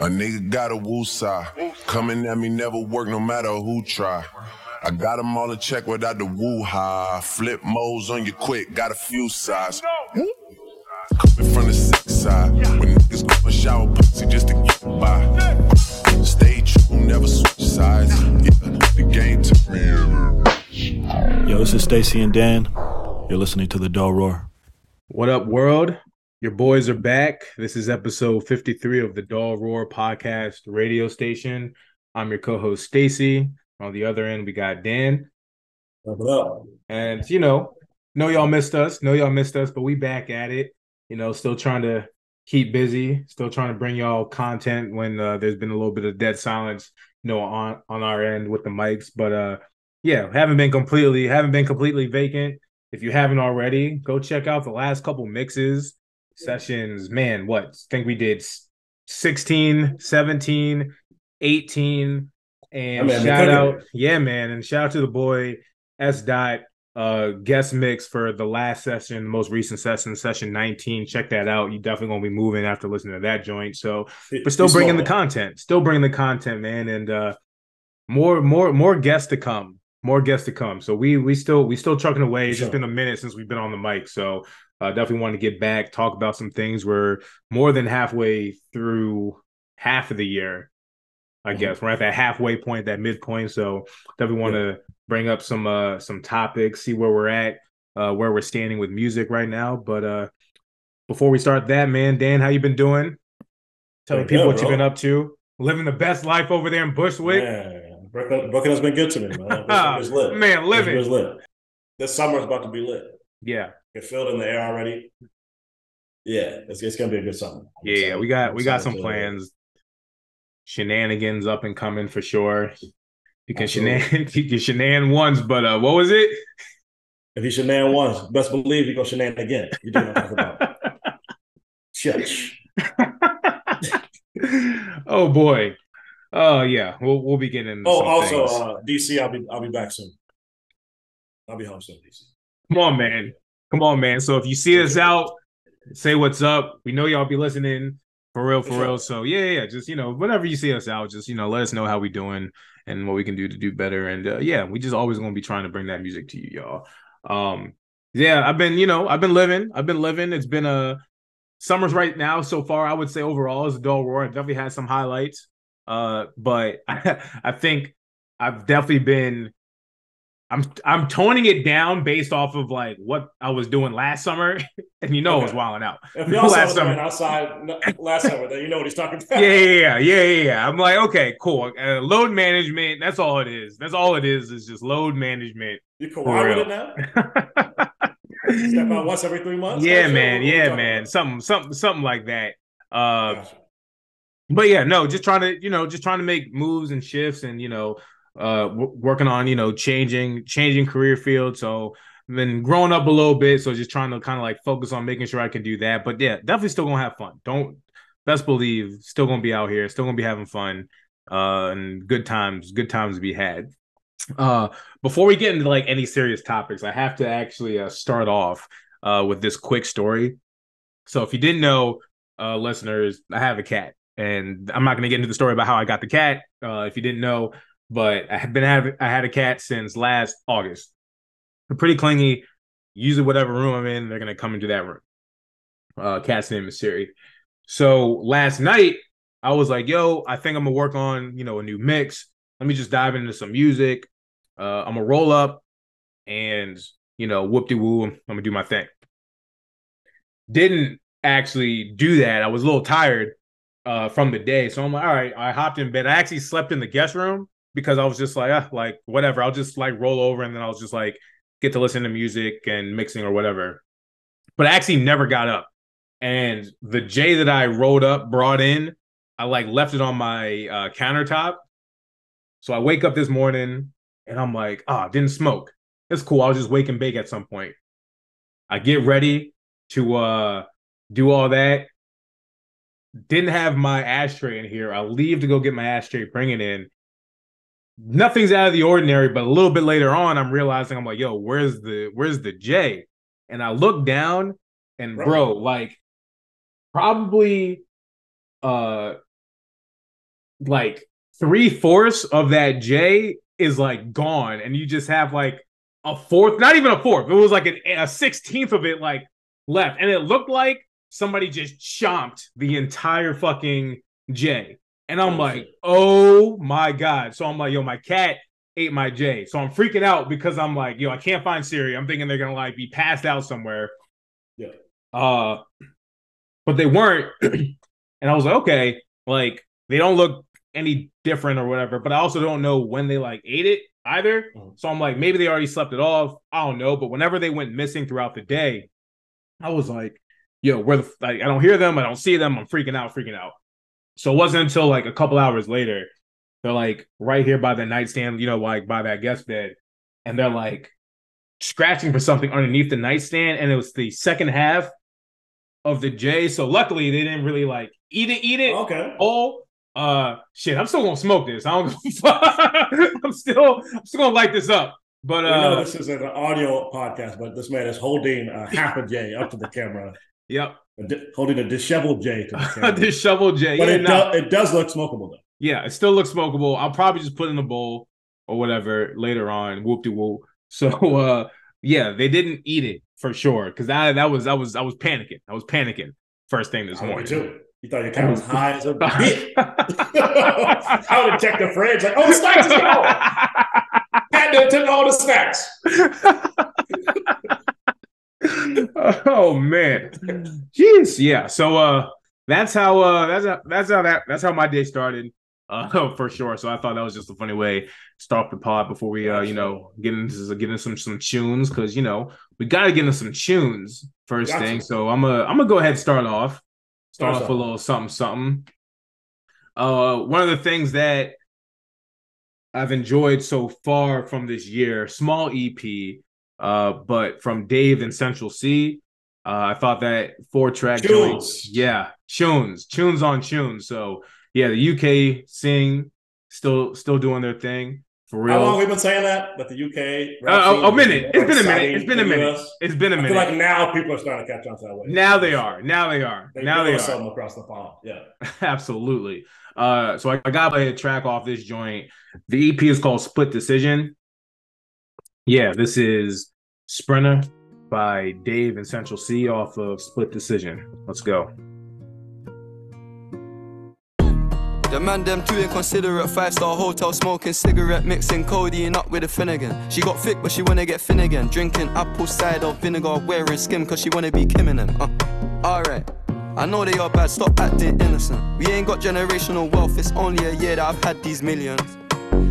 A nigga got a woosah. Coming at me never work no matter who try. I got them all in check without the woo ha. Flip modes on you quick, got a few sides. Coming from the sick side. When niggas go and shower pussy just to get by. Stay true, never switch sides. Yeah, the game to me. Yo, this is Stacy and Dan. You're listening to the Dull Roar. What up, world? Your boys are back. This is episode 53 of the Dull Roar podcast radio station. I'm your co-host Stacy. On the other end, we got Dan. Up? And you know, know y'all missed us. Know y'all missed us, but we back at it. You know, still trying to keep busy. Still trying to bring y'all content when uh, there's been a little bit of dead silence. You know, on on our end with the mics, but uh, yeah, haven't been completely haven't been completely vacant. If you haven't already, go check out the last couple mixes sessions, man, what? I think we did 16, 17, 18. And I mean, shout out, yeah, man. And shout out to the boy SDOT uh guest mix for the last session, the most recent session, session 19. Check that out. You definitely gonna be moving after listening to that joint. So but still bringing the content, still bringing the content, man. And uh more, more, more guests to come. More guests to come. So we we still we still trucking away. It's just been a minute since we've been on the mic. So uh, definitely want to get back, talk about some things. We're more than halfway through half of the year, I Mhm. guess. We're at that halfway point, that midpoint. So definitely want to bring up some uh some topics, see where we're at, uh where we're standing with music right now. But uh before we start that, man, Dan, how you been doing? Tell the people good, what you've been up to. Living the best life over there in Bushwick. Man, Brooklyn, Brooklyn has been good to me, man. It's, it's lit. Man, living. This summer's about to be lit. Yeah. You can feel it in the air already. Yeah, it's, it's gonna be a good summer. Yeah, we got we got some plans. Shenanigans up and coming for sure. You can Absolutely. shenan you can shenan once, but uh what was it? If you shenan once, best believe you go shenan again. You do what I'm talking about. Shush. oh boy. Oh yeah, we'll we'll be getting Oh, some also, uh, DC, I'll be I'll be back soon. I'll be home soon, DC. Come on, man. Come on, man. So if you see us out, say what's up. We know y'all be listening for real, for real. So yeah, yeah. Just you know, whenever you see us out, just you know, let us know how we doing and what we can do to do better. And uh, yeah, we just always gonna be trying to bring that music to you, y'all. Um, yeah, I've been, you know, I've been living. I've been living. It's been a summers right now so far. I would say overall is a dull roar. I've definitely had some highlights. Uh, but I think I've definitely been I'm I'm toning it down based off of like what I was doing last summer, and you know I was Okay. wilding out. If y'all Last summer. outside last summer, then you know what he's talking about. Yeah, yeah, yeah, yeah, yeah, yeah. I'm like, okay, cool. Uh, load management. That's all it is. That's all it is. Is just load management. You For co with it now? Step out once every three months? yeah, man. Yeah, man. about? Something, something, something like that. Uh, Gotcha. but yeah, no, just trying to, you know, just trying to make moves and shifts, and you know, uh, working on, you know, changing, changing career field. So been growing up a little bit, so just trying to kind of like focus on making sure I can do that. But yeah, definitely still gonna have fun. Don't best believe, still gonna be out here, still gonna be having fun, uh, and good times, good times to be had. Uh, before we get into like any serious topics, I have to actually uh, start off uh with this quick story. So if you didn't know, uh, listeners, I have a cat, and I'm not to get into the story about how I got the cat. Uh, if you didn't know, but I have been having I had a cat since last August. They're pretty clingy. Usually, whatever room I'm in, they're to come into that room. Uh, cat's name is Siri. So last night, I was like, "Yo, I think I'm gonna work on you know a new mix. Let me just dive into some music. Uh, I'm gonna roll up, and you know, whoop de woo, I'm gonna do my thing." Didn't actually do that. I was a little tired uh from the day. So I'm like, all right, I hopped in bed. I actually slept in the guest room because I was just like, ah, like whatever. I'll just like roll over and then I'll just like get to listen to music and mixing or whatever. But I actually never got up. And the J that I rolled up, brought in, I like left it on my uh countertop. So I wake up this morning and I'm like, ah, didn't smoke. It's cool. I'll just wake and bake at some point. I get ready to uh do all that. Didn't have my ashtray in here. I leave to go get my ashtray, bring it in. Nothing's out of the ordinary, but a little bit later on, I'm realizing I'm like, yo, where's the where's the J? And I look down and Bro. bro, like probably uh like three fourths of that J is like gone, and you just have like a fourth, not even a fourth. It was like a sixteenth of it like left, and it looked like somebody just chomped the entire fucking J. And I'm like, oh my god! So I'm like, yo, my cat ate my J. So I'm freaking out because I'm like, yo, I can't find Siri. I'm thinking they're gonna like be passed out somewhere. Yeah. Uh, but they weren't, and I was like, okay, like they don't look any different or whatever. But I also don't know when they like ate it either. Mhm. So I'm like, maybe they already slept it off. I don't know. But whenever they went missing throughout the day, I was like, yo, where the like I don't hear them, I don't see them. I'm freaking out, freaking out. So it wasn't until like a couple hours later, they're like right here by the nightstand, you know, like by that guest bed, and they're like scratching for something underneath the nightstand, and it was the second half of the J. So luckily they didn't really like eat it, eat it. Okay. Oh, uh, shit, I'm still gonna smoke this. I don't. I'm still, I'm still gonna light this up. But We know uh, this is an audio podcast, but this man is holding uh, half a J up to the camera, yep, a di- holding a disheveled J to the camera. this shovel J. but yeah, it, nah. do- it does look smokable though. Yeah, it still looks smokable. I'll probably just put it in a bowl or whatever later on. Whoop de whoop. So uh yeah, they didn't eat it for sure. Cause that that was I was I was panicking. I was panicking first thing this I morning. too. You thought your cat was high as a bitch. I would have checked the fridge, like, oh, the snacks is gone. Cat took all the snacks. oh man. Jeez. Yeah. So uh that's how uh that's how that's how that that's how my day started. Uh for sure. So I thought that was just a funny way to start the pod before we uh, you know, get into get into some some tunes because you know we gotta get into some tunes first Got thing. So I'm gonna I'm gonna go ahead and start off. Start Start off a little something something. Uh one of the things that I've enjoyed so far from this year, small EP, uh, but from Dave and Central Cee. Uh, I thought that four track joint, Tunes. yeah, tunes, tunes on tunes. So yeah, the UK sing still still doing their thing for real. How long have we been saying that? That the UK. Uh, a, a minute. It's been a minute. It's been a minute. It's been a I minute. feel like now people are starting to catch on to that way. now they are. Now they are. They now they are. them across the pond. Yeah. Absolutely. Uh, so I, I got a track off this joint. The EP is called Split Decision. Yeah, this is Sprinter by Dave and Central Cee off of Split Decision. Let's go. The man them too inconsiderate, five star hotel smoking cigarette, mixing codeine up with a Finnegan. She got thick, but she wanna get Finnegan. Drinking apple cider vinegar, wearing skim, cause she wanna be Kim and them. Uh, alright. I know they are bad, stop acting innocent. We ain't got generational wealth, it's only a year that I've had these millions.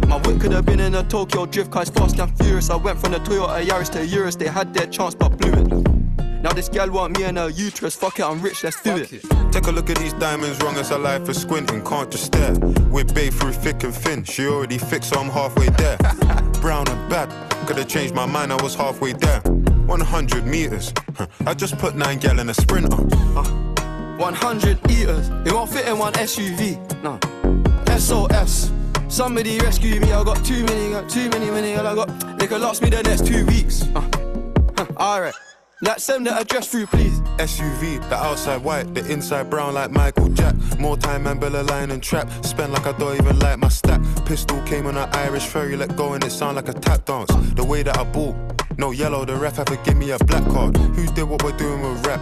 My whip could have been in a Tokyo drift car, it's fast and furious. I went from the Toyota Yaris to Urus, they had their chance but blew it. Now this gal want me and her uterus, fuck it, I'm rich, let's do it. Take a look at these diamonds, wrong as a life for squinting, can't just stare. With babe through thick and thin, she already fixed, so I'm halfway there. Brown and bad, could've changed my mind, I was halfway there. 100 meters, I just put nine gal in a sprinter. Uh, 100 eaters, it won't fit in one SUV. No. SOS. Somebody rescue me, I got too many, got too many, many, I got. They could last me the next two weeks. Uh. Huh, Alright. Like, send the address through, please. SUV, the outside white, the inside brown like Michael Jack. More time and Bella line and trap. Spend like I don't even like my stack. Pistol came on an Irish ferry, let go and it sound like a tap dance. The way that I ball, no yellow, the ref had to give me a black card. Who did what we're doing with rap?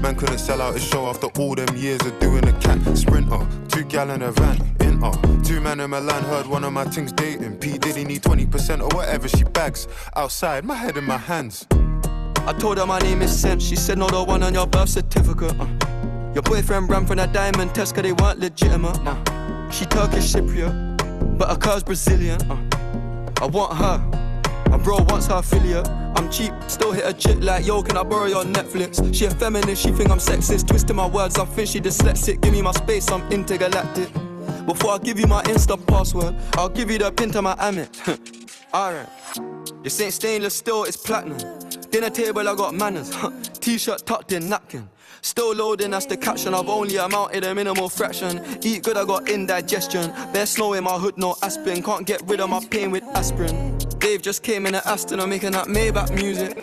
Man couldn't sell out his show after all them years of doing a cat sprinter. Two gallon a van, uh. Two man in Milan heard one of my things dating. P Diddy need 20% or whatever she bags. Outside, my head in my hands. I told her my name is Sam. She said, No, the one on your birth certificate. Uh. Your boyfriend ran from that diamond test, cause they weren't legitimate. Uh. She Turkish Cypriot, but her car's Brazilian. Uh. I want her. My bro wants her affiliate. I'm cheap, still hit a chick like, yo, can I borrow your Netflix? She a feminist, she think I'm sexist. Twisting my words, I think she dyslexic. Give me my space, I'm intergalactic. Before I give you my Insta password, I'll give you the pin to my Amex. Alright. This ain't stainless steel, it's platinum. Dinner table, I got manners. T-shirt tucked in, napkin. Still loading, that's the caption. I've only amounted a minimal fraction. Eat good, I got indigestion. Bare snow in my hood, no aspirin. Can't get rid of my pain with aspirin. Dave just came in an Aston, I'm making that Maybach music.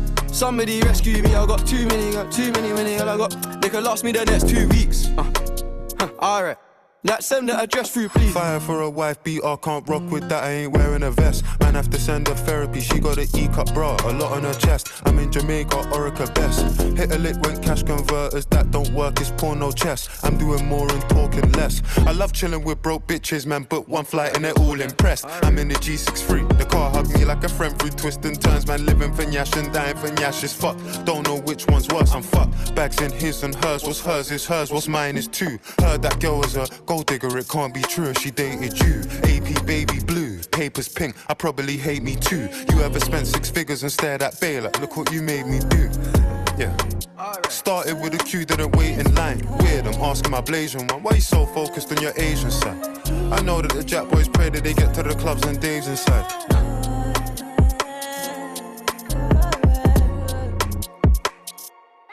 Somebody rescue me, I got too many, got too many, many, I got. They could last me the next two weeks. Uh. Huh, Alright. Like send the address through, please. Fire for a wife beat I can't rock with that, I ain't wearing a vest. Man, have to send her therapy, she got an E cup bra, a lot on her chest. I'm in Jamaica, Orica best. Hit a lick when cash converters, that don't work, it's porno chess. I'm doing more and talking less. I love chilling with broke bitches, man, but one flight and they're all impressed. I'm in the G63, the car hugged me like a friend through twists and turns, man, living for Nyash and dying for Nyash is fuck. Don't know which one's worse, I'm fucked. Bags in his and hers, what's hers is hers, what's mine is two. Heard that girl was a gold digger, it can't be true if she dated you. AP baby blue, papers pink, I probably hate me too. You ever spent six figures and stared at Bay like, look what you made me do. Yeah. Started with a queue, didn't wait in line. Weird, I'm asking my Blasian one, why you so focused on your Asian side? I know that the Jack boys pray that they get to the clubs and Dave's inside.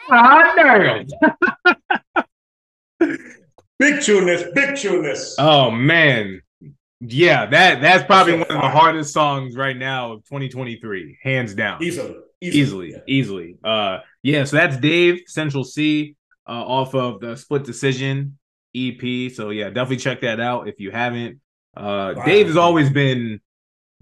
Ah, damn. Big tune this, big tune this. Oh man. Yeah, that that's probably one That's of the hardest songs right now of 2023, hands down. easily, easily, Yeah. easily. Uh, yeah. So that's Dave Central Cee, uh, off of the Split Decision EP. So yeah, definitely check that out if you haven't. Uh, Wow. Dave's always been,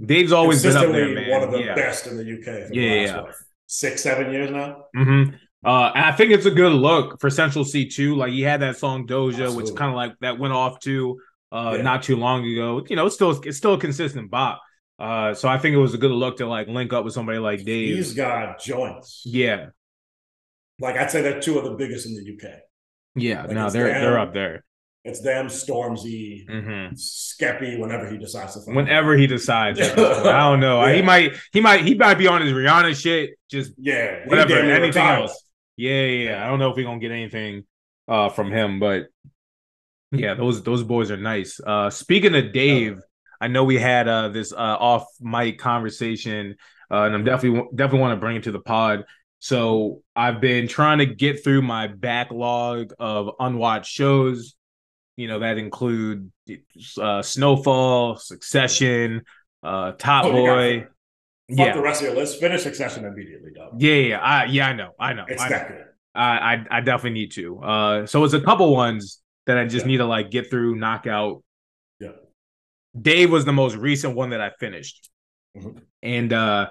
Dave's always been up there, man. one of the yeah. best in the UK. For the Yeah, last, yeah. what, six, seven years now. hmm Uh, and I think it's a good look for Central Cee too. Like he had that song Doja, which kind of like that went off too, uh, Yeah. not too long ago. You know, it's still it's still a consistent bop. Uh, so I think it was a good look to like link up with somebody like Dave. He's got joints. yeah, Like I'd say they're two of the biggest in the UK. yeah. Like, no, they're them. they're up there. It's them, Stormzy, hmm Skepta, whenever he decides to. Whenever he decides, I don't know. He might he might he might be on his Rihanna shit. Just Yeah, whatever. Anything else? Yeah, yeah, yeah. I don't know if we're gonna get anything uh from him, but yeah, those those boys are nice. Uh speaking of Dave, I know we had uh this uh off mic conversation, uh, and I'm definitely definitely want to bring it to the pod. So I've been trying to get through my backlog of unwatched shows. You know that include uh, Snowfall, Succession, uh, Top Oh, Boy. Fuck Yeah, the rest of your list. Finish Succession immediately, dog. yeah, yeah. I, yeah, I know, I know. It's I know. that good. I, I I definitely need to. Uh, so it's a couple ones that I just Yeah. need to like get through, knock out. Yeah. Dave was the most recent one that I finished, Mhm. and uh,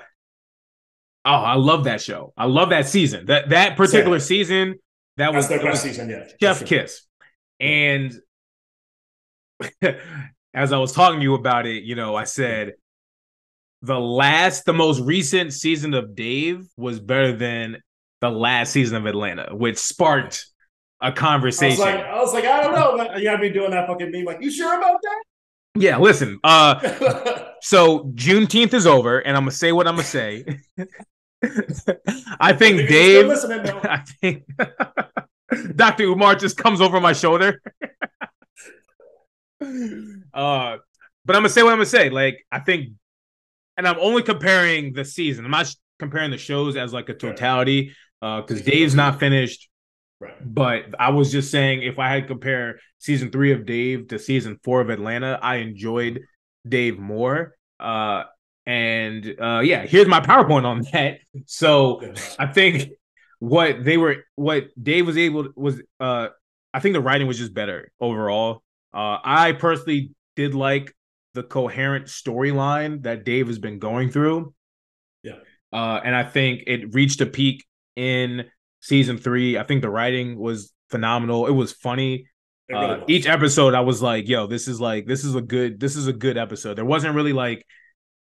oh, I love that show. I love that season. That that particular season that was, That's their was best season yet. for Chef sure. Kiss, and as I was talking to you about it, you know, I said the last, the most recent season of Dave was better than the last season of Atlanta, which sparked a I was conversation. like, I was like, I don't know. You gotta be doing that fucking meme. Like, you sure about that? yeah, listen. Uh, so Juneteenth is over, and I'm gonna say what I'm gonna say. I think Dave. I think Dr. Umar just comes over my shoulder. uh, but I'm gonna say what I'm gonna say. Like, I think, and I'm only comparing the season. I'm not comparing the shows as like a totality. Uh, because Dave's not finished. Right. But I was just saying, if I had to compare season three of Dave to season four of Atlanta, I enjoyed Dave more. Uh, and uh, yeah, here's my PowerPoint on that. So I think what they were, what Dave was able was, uh, I think the writing was just better overall. Uh, I personally did like the coherent storyline that Dave has been going through. Yeah. Uh, and I think it reached a peak in season three. I think the writing was phenomenal. It was funny. It really Uh, was. each episode, I was like, "Yo, this is like this is a good this is a good episode." There wasn't really like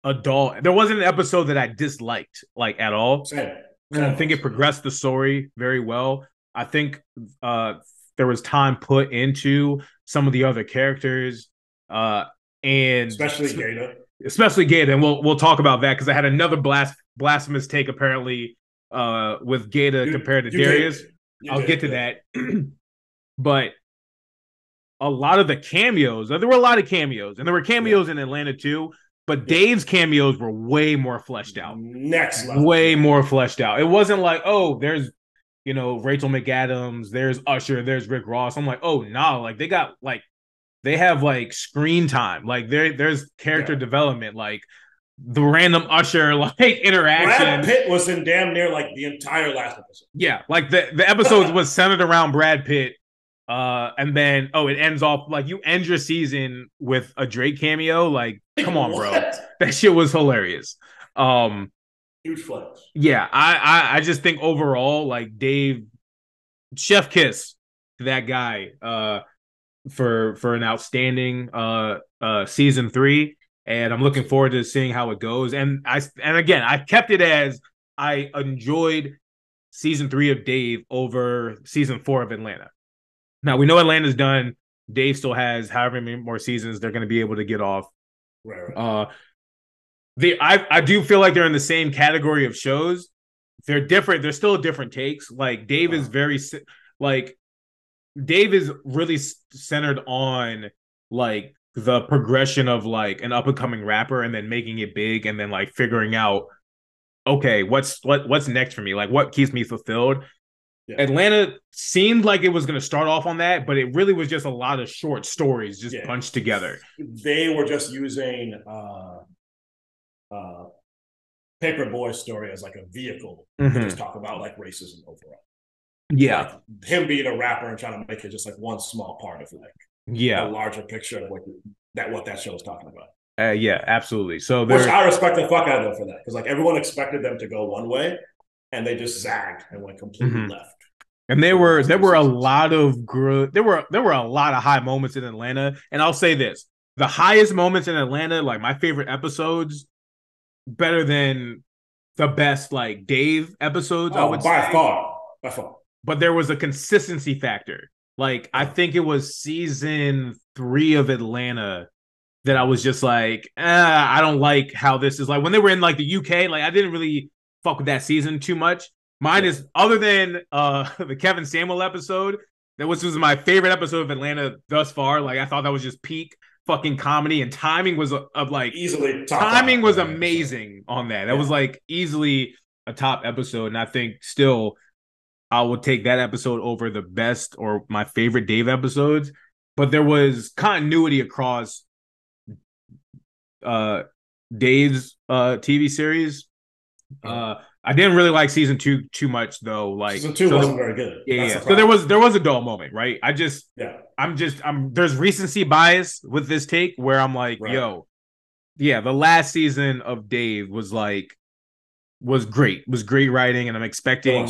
adult. There wasn't an episode that I disliked like at all. Same. I think it progressed the story very well. I think uh there was time put into some of the other characters, uh, and especially Gata. especially Gata. And we'll we'll talk about that because I had another blast blasphemous take apparently uh with Gata You- compared to. Darius. I'll did, get to yeah. that. but a lot of the cameos, there were a lot of cameos, and there were cameos in Atlanta too. But Dave's cameos were way more fleshed out, Next level. way more fleshed out. It wasn't like, oh, there's you know Rachel McAdams, there's Usher, there's Rick Ross. I'm like, oh no, like they got like they have like screen time, like there there's character Yeah. development, like the random Usher like interaction. Brad Pitt was in damn near like the entire last episode. Yeah, like the the episode was centered around Brad Pitt. Uh, and then oh, it ends off like you end your season with a Drake cameo. Like, come on, bro, that shit was hilarious. Um, Huge flex. yeah, I, I I just think overall, like Dave, Chef Kiss, that guy, uh, for for an outstanding uh uh season three, and I'm looking forward to seeing how it goes. And I and again, I kept it as I enjoyed season three of Dave over season four of Atlanta. Now we know Atlanta's done. Dave still has however many more seasons they're going to be able to get off. Right, right. Uh, the I I do feel like they're in the same category of shows. They're different. They're still different takes. Like Dave is very like Dave is really centered on like the progression of like an up and coming rapper and then making it big and then like figuring out okay what's what what's next for me like what keeps me fulfilled Yeah. atlanta seemed like it was going to start off on that but it really was just a lot of short stories just Yeah. punched together they were just using uh uh Paper Boi story as like a vehicle to Mhm. just talk about like racism overall. Yeah Like, him being a rapper and trying to make it just like one small part of like yeah a larger picture of like that what that show is talking about. Uh, yeah, absolutely. So Which I respect the fuck out of them for that because like everyone expected them to go one way and they just zagged and went completely Mhm. left. and there were there were a lot of good. There were there were a lot of high moments in Atlanta, and I'll say this: the highest moments in Atlanta, like my favorite episodes, better than the best like Dave episodes. I Oh, would by say. far, by far. But there was a consistency factor. Like I think it was season three of Atlanta that I was just like, eh, I don't like how this is like when they were in like the UK. Like I didn't really fuck with that season too much. Mine is other than uh the Kevin Samuel episode, that was was my favorite episode of Atlanta thus far. Like I thought that was just peak fucking comedy and timing was of, of like Easily timing was amazing on that. That was like easily a top episode, and I think still I would take that episode over the best or my favorite Dave episodes. But there was continuity across uh Dave's uh TV series. Uh I didn't really like season two too much though. Like Season two so wasn't very good. yeah, yeah. So there was there was a dull moment, right? I just yeah. I'm just I'm there's recency bias with this take where I'm like, Right. yo, yeah, the last season of Dave was like was great, was great writing, and I'm expecting.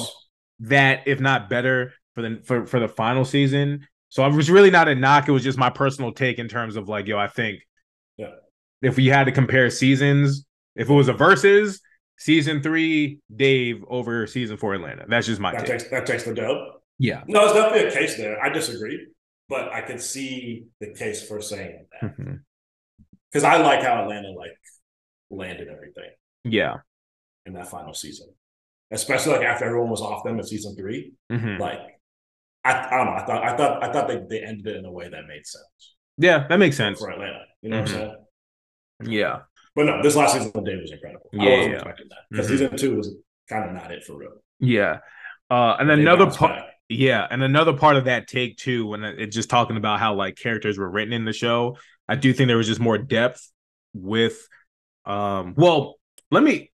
That, if not better, for the for, for the final season. So I was really not a knock. It was just my personal take in terms of like, yo, I think Yeah. if we had to compare seasons, if it was a versus season three, Dave over season four Atlanta. That's just my That take. takes that takes the dub. yeah. No, there's definitely a case there. I disagree, but I can see the case for saying that mm-hmm. because I like how Atlanta like landed everything Yeah. in that final season, especially like after everyone was off them in season three. Mhm. Like, I, I don't know. I thought I thought I thought they, they ended it in a way that made sense Yeah, that makes sense. for Atlanta. You know what Mhm. I'm saying? Yeah. But no, this last season of Dave was incredible. Yeah, I wasn't yeah. expecting that because Mhm. season two was kind of not it for real. Yeah. Uh, and another part, back. yeah, and another part of that take too, when it, it just talking about how like characters were written in the show, I do think there was just more depth with, um, well, let me,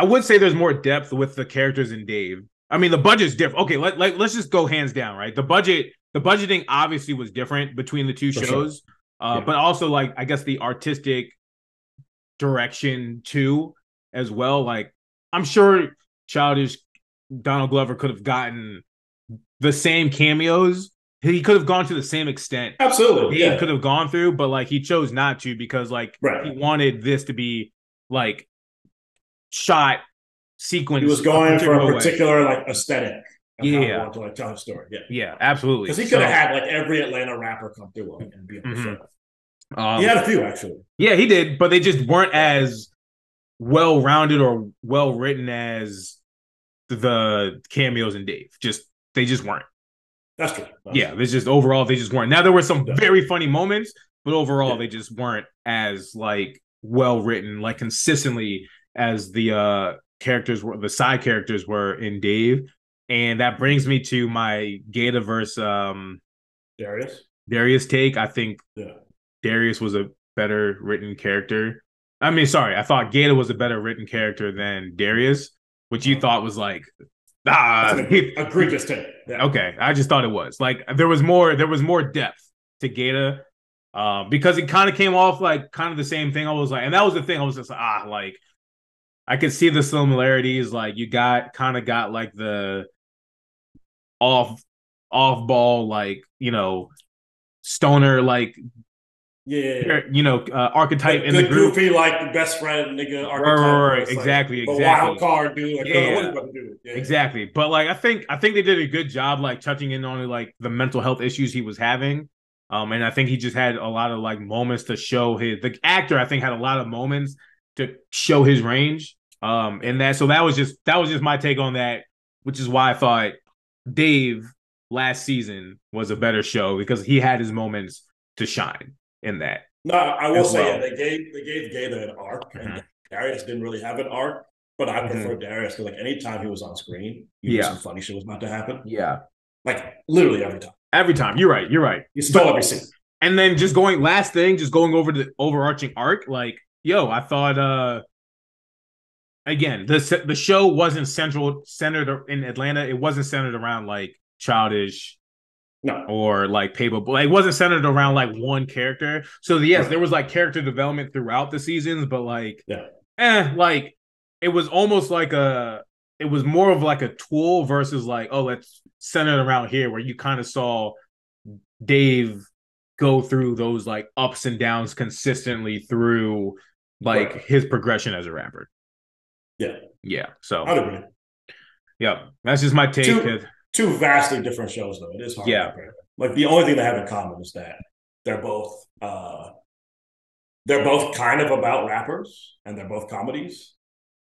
I would say there's more depth with the characters in Dave. I mean, the budget's different. Okay, let, let let's just go hands down, right? The budget, the budgeting obviously was different between the two For sure. shows, uh, Yeah. but also like I guess the artistic direction too, as well. Like I'm sure childish Donald Glover could have gotten the same cameos. He could have gone to the same extent Absolutely. Dave Yeah. could have gone through, but like he chose not to because like Right. he wanted this to be like shot sequence. He was going for a way. particular like aesthetic. Yeah. to like tell a story. Yeah. Yeah, absolutely. Because he could have So, had like every Atlanta rapper come through and- and be on the Mhm. show. um, He had a few actually. Yeah, he did, but they just weren't as well rounded or well written as the cameos and Dave. Just they just weren't. That's true. That's Yeah, there's just overall they just weren't. Now there were some very funny moments, but overall Yeah. they just weren't as like well written, like consistently as the uh characters were the side characters were in Dave. And that brings me to my Gata versus um Darius. Darius take. I think Yeah. Darius was a better written character. I mean, sorry, I thought Gata was a better written character than Darius, which you thought was like ah egregious take. Yeah. Okay, I just thought it was like there was more there was more depth to Gata, um, because it kind of came off like kind of the same thing. I was like, and that was the thing. I was just like, ah, like I could see the similarities. Like you got kind of got like the off off ball, like you know, stoner, like Yeah. yeah. you know, uh, archetype in Good the group. goofy, like best friend nigga. Archetype, right, right, it's like exactly, The exactly. wild card dude. Like, Yeah, yeah, what yeah. are you about to do? Yeah. Exactly. But like I think I think they did a good job like touching in on like the mental health issues he was having. Um and I think he just had a lot of like moments to show his the actor I think had a lot of moments to show his range. Um and that so that was just that was just my take on that, which is why I thought Dave last season was a better show because he had his moments to shine in that. No, I will say well. yeah, they gave they gave Gata an arc, Mhm. and Darius didn't really have an arc. But I Mhm. prefer Darius because like anytime he was on screen, you Yeah. some funny shit was about to happen. Yeah. Like literally every time. Every time. You're right. You're right. You stole every scene. And then just going last thing, just going over the overarching arc, like, yo, I thought uh again, the the show wasn't central centered in Atlanta. It wasn't centered around like childish No. or like paper. Like, it wasn't centered around like one character. So yes, Right. there was like character development throughout the seasons, but like Yeah. eh, like it was almost like a it was more of like a tool versus like, oh, let's center it around here where you kind of saw Dave go through those like ups and downs consistently through like Right. his progression as a rapper. Yeah. Yeah. So I'd agree. yeah, that's just my take. Two- Two vastly different shows though. It is hard Yeah. to compare. Like the only thing they have in common is that they're both uh they're both kind of about rappers and they're both comedies.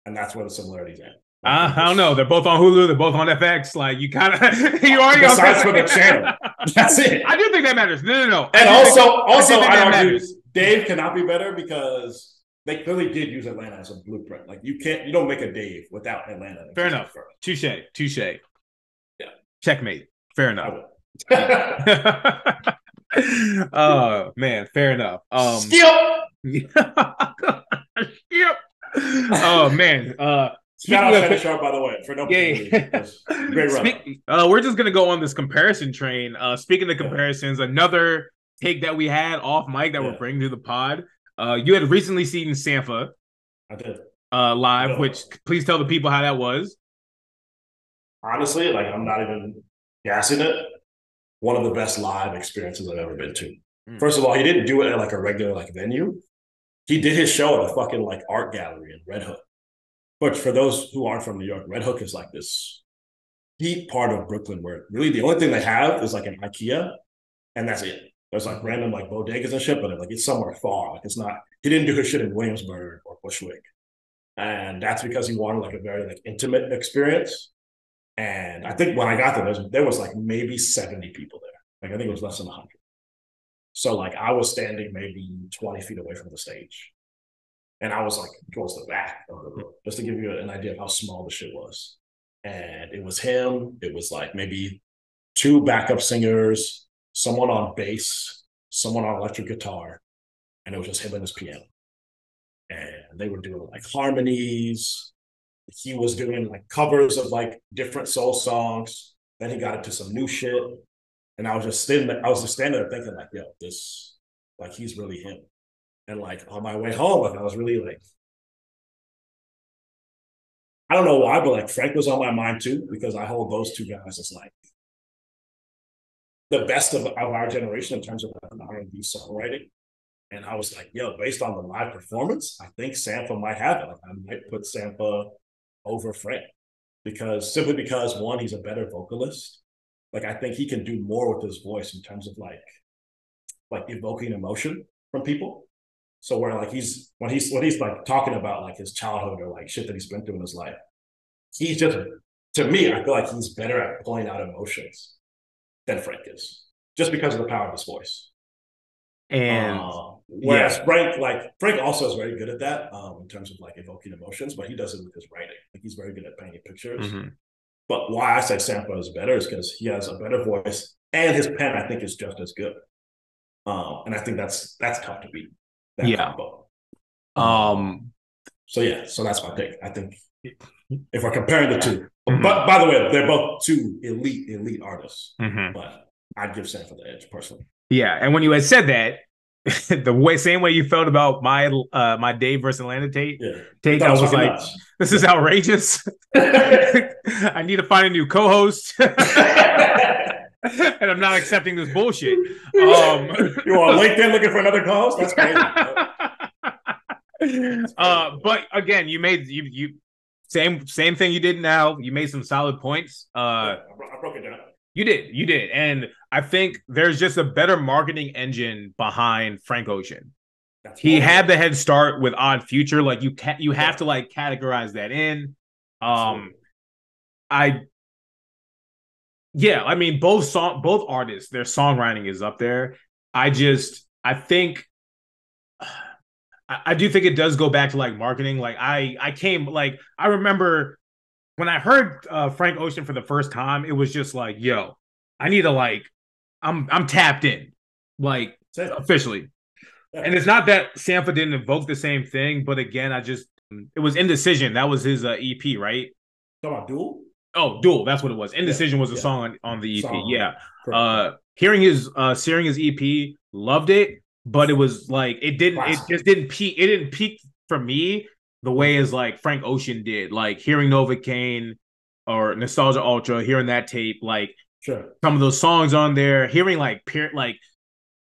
And that's where the similarities end. Uh, I don't know. They're both on Hulu. They're both on FX. Like you kind of you already Besides for the channel. That's it. I do think that matters. No, no, no. And do also, think- also, I argue matters. Dave cannot be better because they clearly did use Atlanta as a blueprint. Like you can't, you don't make a Dave without Atlanta. Fair enough. touche, touche. Yeah. checkmate. Fair enough. Skip. oh man, fair enough. Um, Yep. Oh man. Uh, Shout out speaking of- Shannon Sharpe, by the way, for no Yeah. Great run. Speak- uh, we're just gonna go on this comparison train. Uh, speaking of comparisons, another take that we had off mic that we're bringing to the pod. Uh, you had recently seen Sampha I did. uh live, Yeah. which please tell the people how that was. Honestly, like I'm not even gassing it. One of the best live experiences I've ever been to. Mm. First of all, he didn't do it at like a regular like venue. He did his show at a fucking like art gallery in Red Hook. But for those who aren't from New York, Red Hook is like this deep part of Brooklyn where really the only thing they have is like an IKEA, and that's it. There's like random like bodegas and shit, but like it's somewhere far. Like it's not. He didn't do his shit in Williamsburg or Bushwick, and that's because he wanted like a very like intimate experience. And I think when I got there, there was, there was like maybe 70 people there. Like I think it was less than 100. So like I was standing maybe 20 feet away from the stage. And I was like towards the back of the room, just to give you an idea of how small the shit was. And it was him. It was like maybe two backup singers, someone on bass, someone on electric guitar, and it was just him and his piano. And they were doing like harmonies. He was doing like covers of like different soul songs. Then he got into some new shit. And I was just standing there, I was just standing there thinking, like, yo, this, like, he's really him. And like on my way home, like, I was really like, I don't know why, but like Frank was on my mind too, because I hold those two guys as like the best of, of our generation in terms of R&B songwriting. And I was like, yo, based on the live performance, I think Sampha might have it. Like I might put Sampha over Frank. Because simply because one, he's a better vocalist. Like I think he can do more with his voice in terms of like like evoking emotion from people. So where like he's when he's when he's like talking about like his childhood or like shit that he's been through in his life, he's just to me, I feel like he's better at pulling out emotions than Frank is, just because of the power of his voice. And Uh, whereas Frank, like Frank, also is very good at that um, in terms of like evoking emotions, but he does it with his writing. Like he's very good at painting pictures. Mhm. But why I say Sampha is better is because he has a better voice and his pen, I think, is just as good. Um, and I think that's that's tough to beat. That Yeah. combo. um So yeah, so that's my pick. I think if we're comparing the 2 Mhm. but by the way, they're both two elite elite artists. mhm. But I'd give Sampha the edge personally. yeah, and when you had said that, the way same way you felt about my uh my Dave versus Atlanta Tate Yeah, take, I was fucking like, nuts. this is outrageous. I need to find a new co-host. and I'm not accepting this bullshit. Um you on LinkedIn looking for another co-host? That's crazy. uh, but again, you made you you same same thing you did now. You made some solid points. Uh, I bro- I broke it down. you did, you did, and I think there's just a better marketing engine behind Frank Ocean. That's He had the head start with Odd Future. Like you can you have to like categorize that in. Um, I yeah, I mean both song both artists, their songwriting is up there. I just I think I, I do think it does go back to like marketing. Like I I came like I remember when I heard uh, Frank Ocean for the first time, it was just like, yo, I need to like I'm I'm tapped in, like officially. And it's not that Sampha didn't evoke the same thing, but again, I just it was indecision. That was his uh, EP, right? Talking about Dual. Oh, Dual. That's what it was. Indecision was a yeah. song on, on the EP. Song. Yeah. Uh, hearing his uh, hearing his EP, loved it, but it was like it didn't. It just didn't peak. It didn't peak for me the way as like Frank Ocean did. Like hearing Novacane or Nostalgia Ultra, hearing that tape, like sure. some of those songs on there, hearing like peer like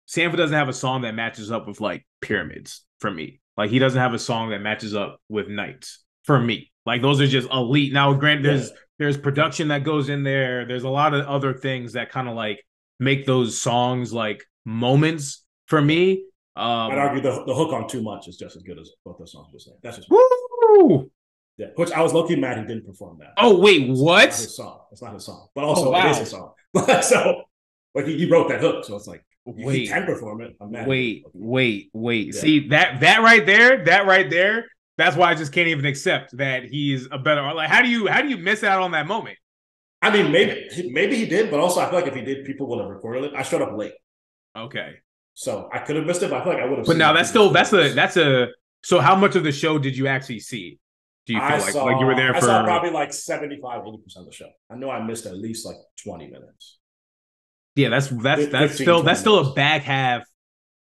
Sampha doesn't have a song that matches up with like pyramids for me. Like he doesn't have a song that matches up with nights for me. Like those are just elite. Now, grant there's there's production that goes in there. There's a lot of other things that kind of like make those songs like moments for me. Um I'd argue the, the hook on Too Much is just as good as both those songs were saying. That's just Woo! yeah. Which I was lucky mad he didn't perform that. Oh wait, It's what? not his song. It's not his song. But also Oh, wow. it is his song. so like he, he wrote that hook, so it's like he can perform it. I'm mad. Wait, wait, wait. Yeah. See that that right there, that right there. That's why I just can't even accept that he's a better. Like, how do you how do you miss out on that moment? I mean, maybe maybe he did, but also I feel like if he did, people would have recorded it. I showed up late, Okay, so I could have missed it. But I feel like I would have. but now that's still that's a that's a. So how much of the show did you actually see? Do you feel I like saw, like you were there I for? saw probably like 75, 80 percent of the show. I know I missed at least like twenty minutes. yeah, that's that's Fif- that's still that's still a back half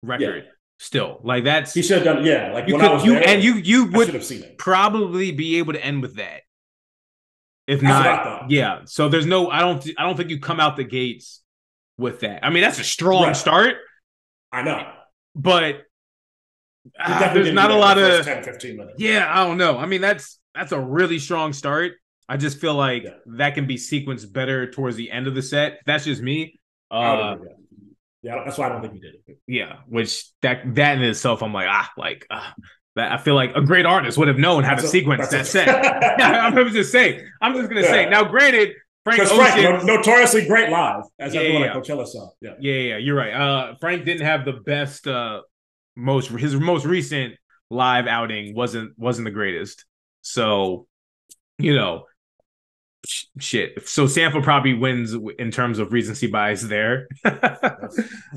record. Still, like that's He should have done yeah. Like you when I could was you there, and you you would have seen it. probably be able to end with that. If I not, yeah. So there's no. I don't. I don't think you come out the gates with that. I mean, that's a strong Right. start, I know. but ah, there's didn't a lot of. 10, 15 minutes. Yeah, I don't know. I mean, that's that's a really strong start. I just feel like Yeah. that can be sequenced better towards the end of the set. That's just me. Uh, agree, yeah. yeah, that's why I don't think he did it. yeah, which that that in itself, I'm like ah, like ah, that. I feel like a great artist would have known how to a- sequence that a- set. I'm just saying. I'm just gonna say. Now, granted, Frank Ocean. no- notoriously great live, as Yeah, everyone yeah. at Coachella saw. Yeah. Yeah, yeah, you're right. Uh, Frank didn't have the best, uh, most his most recent live outing wasn't wasn't the greatest. So, you know, sh- shit. So Sampha probably wins in terms of recency bias there.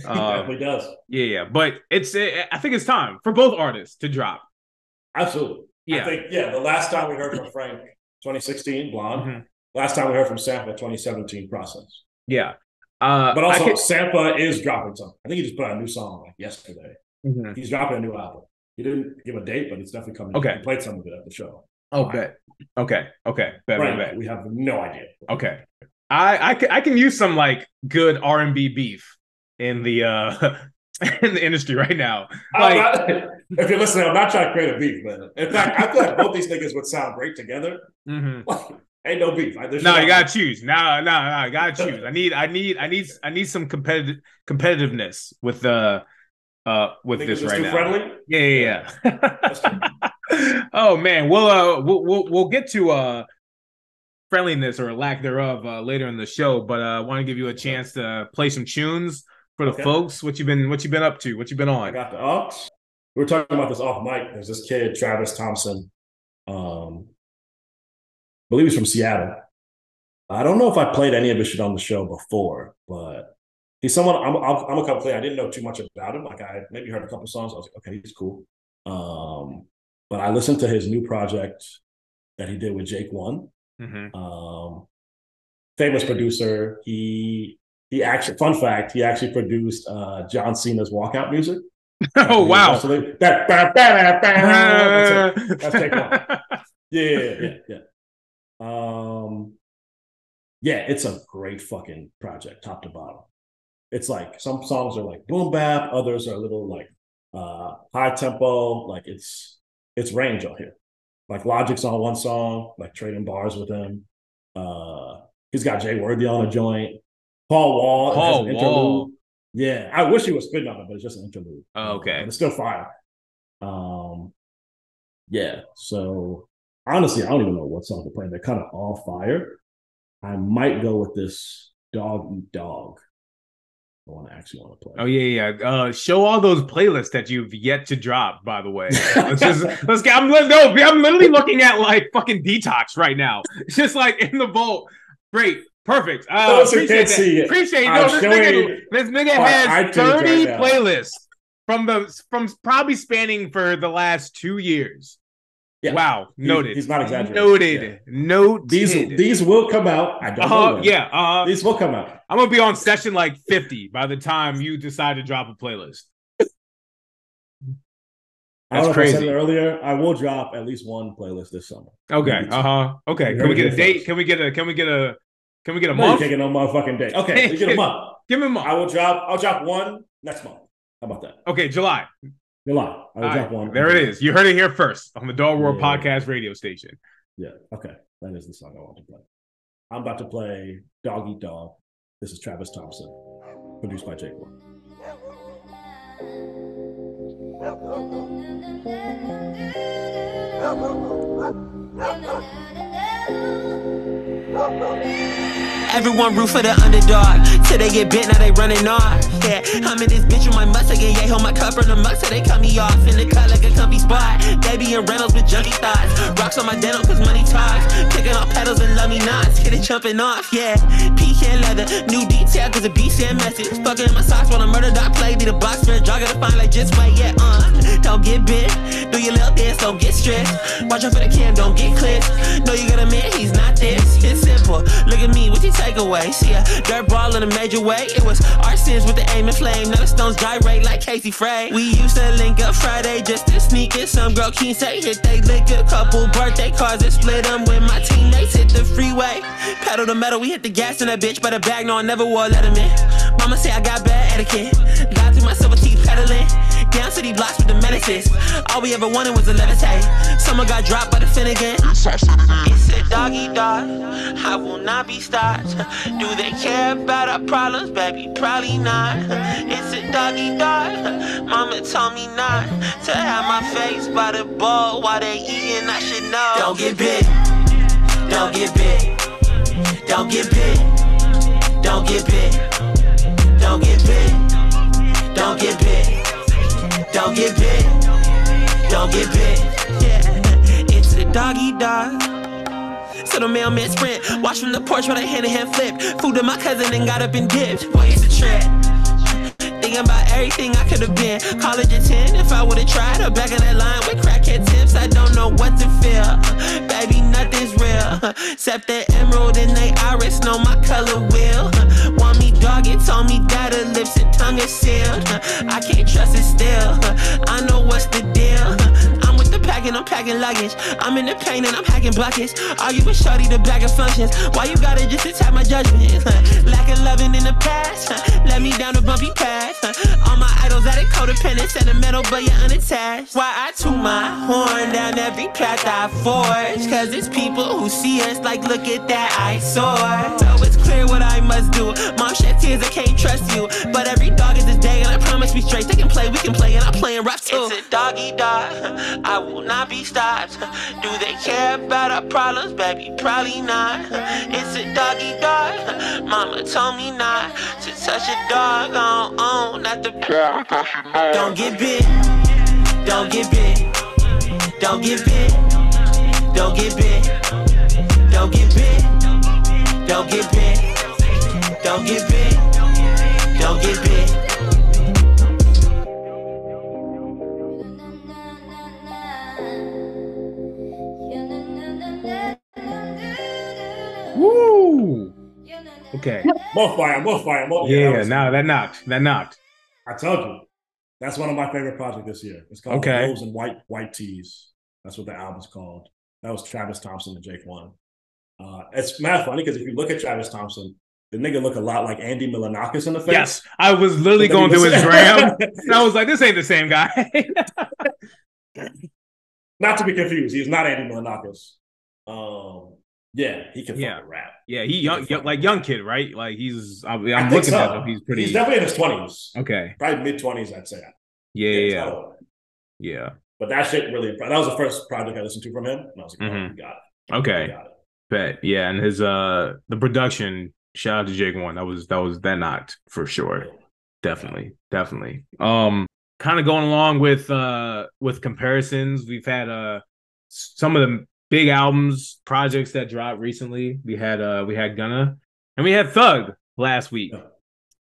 Uh, does. yeah, yeah, but it's I think it's time for both artists to drop. Absolutely. Yeah. I think, yeah, the last time we heard from Frank, 2016, Blonde. Mhm. Last time we heard from Sampha, 2017, Process. yeah. Uh, But also, could- Sampha is dropping something. I think he just put out a new song like yesterday. Mhm. He's dropping a new album. He didn't give a date, but it's definitely coming. Okay. He played some of it at the show. Oh, bet. Okay, okay, bet, right bet, we have no idea. Okay. I I can I can use some like good R and B beef in the uh in the industry right now. Like not- if you're listening, I'm not trying to create a beef, but In fact, I feel like both these niggas would sound great together. mhm. Ain't no beef. I- no, you gotta choose. No, no, no, I gotta choose. I need I need I need I need some competitive competitiveness with the uh with Niggas this right too now. friendly. Yeah, yeah, yeah. oh man, we'll uh we'll, we'll we'll get to uh friendliness or lack thereof uh, later in the show. But uh, I want to give you a chance to play some tunes for the Okay. folks. What you been What you been up to? What you been I on? got the ups. We were talking about this off mic. There's this kid, Travis Thompson. Um, I believe he's from Seattle. I don't know if I played any of his shit on the show before, but he's someone I'm, I'm, I'm a couple play. I didn't know too much about him. Like I maybe heard a couple songs. I was like, okay, he's cool. Um, but I listened to his new project that he did with Jake One. Mhm. Um, famous producer. He he actually fun fact, he actually produced uh John Cena's walkout music. oh wow! So they- that, that, that's take one. Yeah, yeah, yeah, yeah. Um, yeah, it's a great fucking project, top to bottom. It's like some songs are like boom bap, others are a little like uh high tempo. Like it's it's range on here. Like Logic's on one song, like trading bars with him. Uh, he's got Jay Worthy on a joint. Paul Wall, has Paul an interlude. Wall. Yeah, I wish he was spitting on it, but it's just an interlude. Oh, okay. But it's still fire. Um, yeah. So honestly, I don't even know what song to play. They're kind of all fire. I might go with this dog eat dog. I want to actually want to play. Oh yeah, yeah. Uh, show all those playlists that you've yet to drop. By the way, let's just let's get. I'm no, I'm literally looking at like fucking detox right now. It's just like in the vault. Great, perfect. Uh, Those appreciate that. it, Appreciate. No, this nigga, this nigga has thirty right playlists from the from probably spanning for the last two years. Yeah. Wow, He's- noted. he's not exaggerating. Noted. Noted. These these will come out. I don't know. Uh, when. yeah. Uh, These will come out. I'm gonna be on session like 50 by the time you decide to drop a playlist. I That's know if I said crazy. earlier. I will drop at least one playlist this summer. Okay. Uh huh. Okay. You Can we get a date? first. Can we get a? Can we get a? Can we get a No, month? get no motherfucking day. Okay, you get a month. Give me a month. I will drop. I'll drop one next month. How about that? Okay, July. July. I will All drop right, one. There it is. You heard it here first on the Dull Roar Yeah. Podcast radio station. Yeah. Okay. That is the song I want to play. I'm about to play Dog Eat Dog. This is Travis Thompson, produced by Jake Wood. Everyone root for the underdog. Till they get bit, now they running off. Yeah, I'm in this bitch with my mustang and yeah, hold my cup from the mug, so they cut me off in the cut like a comfy spot. Baby and Reynolds with junkie thoughts. Rocks on my dental cause money talks. Kicking off pedals and love me knots. Get it jumping off, yeah. Pecan leather, new detail cause the beat send message. Fucking in my socks while a murder dog play. Need a box for a jogger to find like just wait, yeah, uh. Don't get bit, do your little dance, don't get stressed. Watch out for the cam, don't get clipped. Know you got a man, he's not this. It's simple. Look at me, what you away? See a dirt ball in a major way. It was our sins with the aim and flame. Now the stones gyrate like Casey Frey. We used to link up Friday just to sneak it. Some girl can't say hit they lick a couple birthday cards and split them with my teammates. Hit the freeway, pedal to metal. We hit the gas in that bitch, but a bag no, I never wore letterman. Mama say I got bad etiquette. Lied through my silver teeth pedaling. Down city blocks with the menaces. All we ever wanted was a levitate. Someone got dropped by the Finnegan. It's a doggy dog. I will not be stopped. Do they care about our problems, baby? Probably not. It's a doggy dog. Mama told me not to have my face by the bowl while they eating. I should know. Don't get bit. Don't get bit. Don't get bit. Don't get bit. Don't get bit. Don't get bit. Don't get bit. Don't get bit. Yeah, it's a doggy dog. So the mailman sprint. Watch from the porch while they hand in hand flip. Food to my cousin and got up and dipped. Boy, it's a trip. Thinking about everything I could have been. College at 10, if I would've tried. Or back in that line with crackhead tips. I don't know what to feel. Baby, nothing's real. Except that emerald in they iris. Know my color will. Want me dog, it told me that her lips and tongue is sealed. I can't trust it still. I know what's the deal. I'm packing, I'm packing luggage. I'm in the pain and I'm hacking buckets. Argue with Shorty, the bag of functions. Why you gotta just attack my judgment? Lack of loving in the past. Let me down a bumpy path. All my idols that are codependent, sentimental, but you're unattached. Why I toot my horn down every path I forge? Cause it's people who see us like, look at that, I soar. So it's clear what I must do. Mom shed tears, I can't trust you. But every dog is his day, and I promise we straight. They can play, we can play, and I'm playing rough too. It's a doggy dog, I will not be stopped. Do they care about our problems, baby? Probably not. It's a doggy dog, mama told me not to touch a dog on own, not the Don't get bit, don't get bit, don't get bit, don't get bit, don't get bit, don't get bit, don't get bit, Okay. Both fire, both fire, both. Yeah, that was- now that knocked. That knocked. I told you. That's one of my favorite projects this year. It's called Okay. Rose and White White Tees. That's what the album's called. That was Travis Thompson and Jake One. Uh, it's mad funny because if you look at Travis Thompson, the nigga look a lot like Andy Milonakis in the face. Yes, I was literally going through his gram, and I was like, "This ain't the same guy." Not to be confused, he's not Andy Milonakis. Um, yeah, he can Yeah. rap. yeah, he young, young, like young kid, right? Like he's. I'm, I I'm looking so. at him. He's pretty. He's definitely in his twenties, okay. probably mid twenties, I'd say. Yeah, yeah, yeah. yeah. But that shit really. That was the first project I listened to from him, and I was like, oh, Mhm. we got it. Okay. got it. Bet. Yeah, and his uh the production. Shout out to Jake One. That was that was that knocked for sure. Definitely, definitely. Um, kind of going along with uh with comparisons. We've had uh some of the big albums projects that dropped recently. We had uh we had Gunna and we had Thug last week,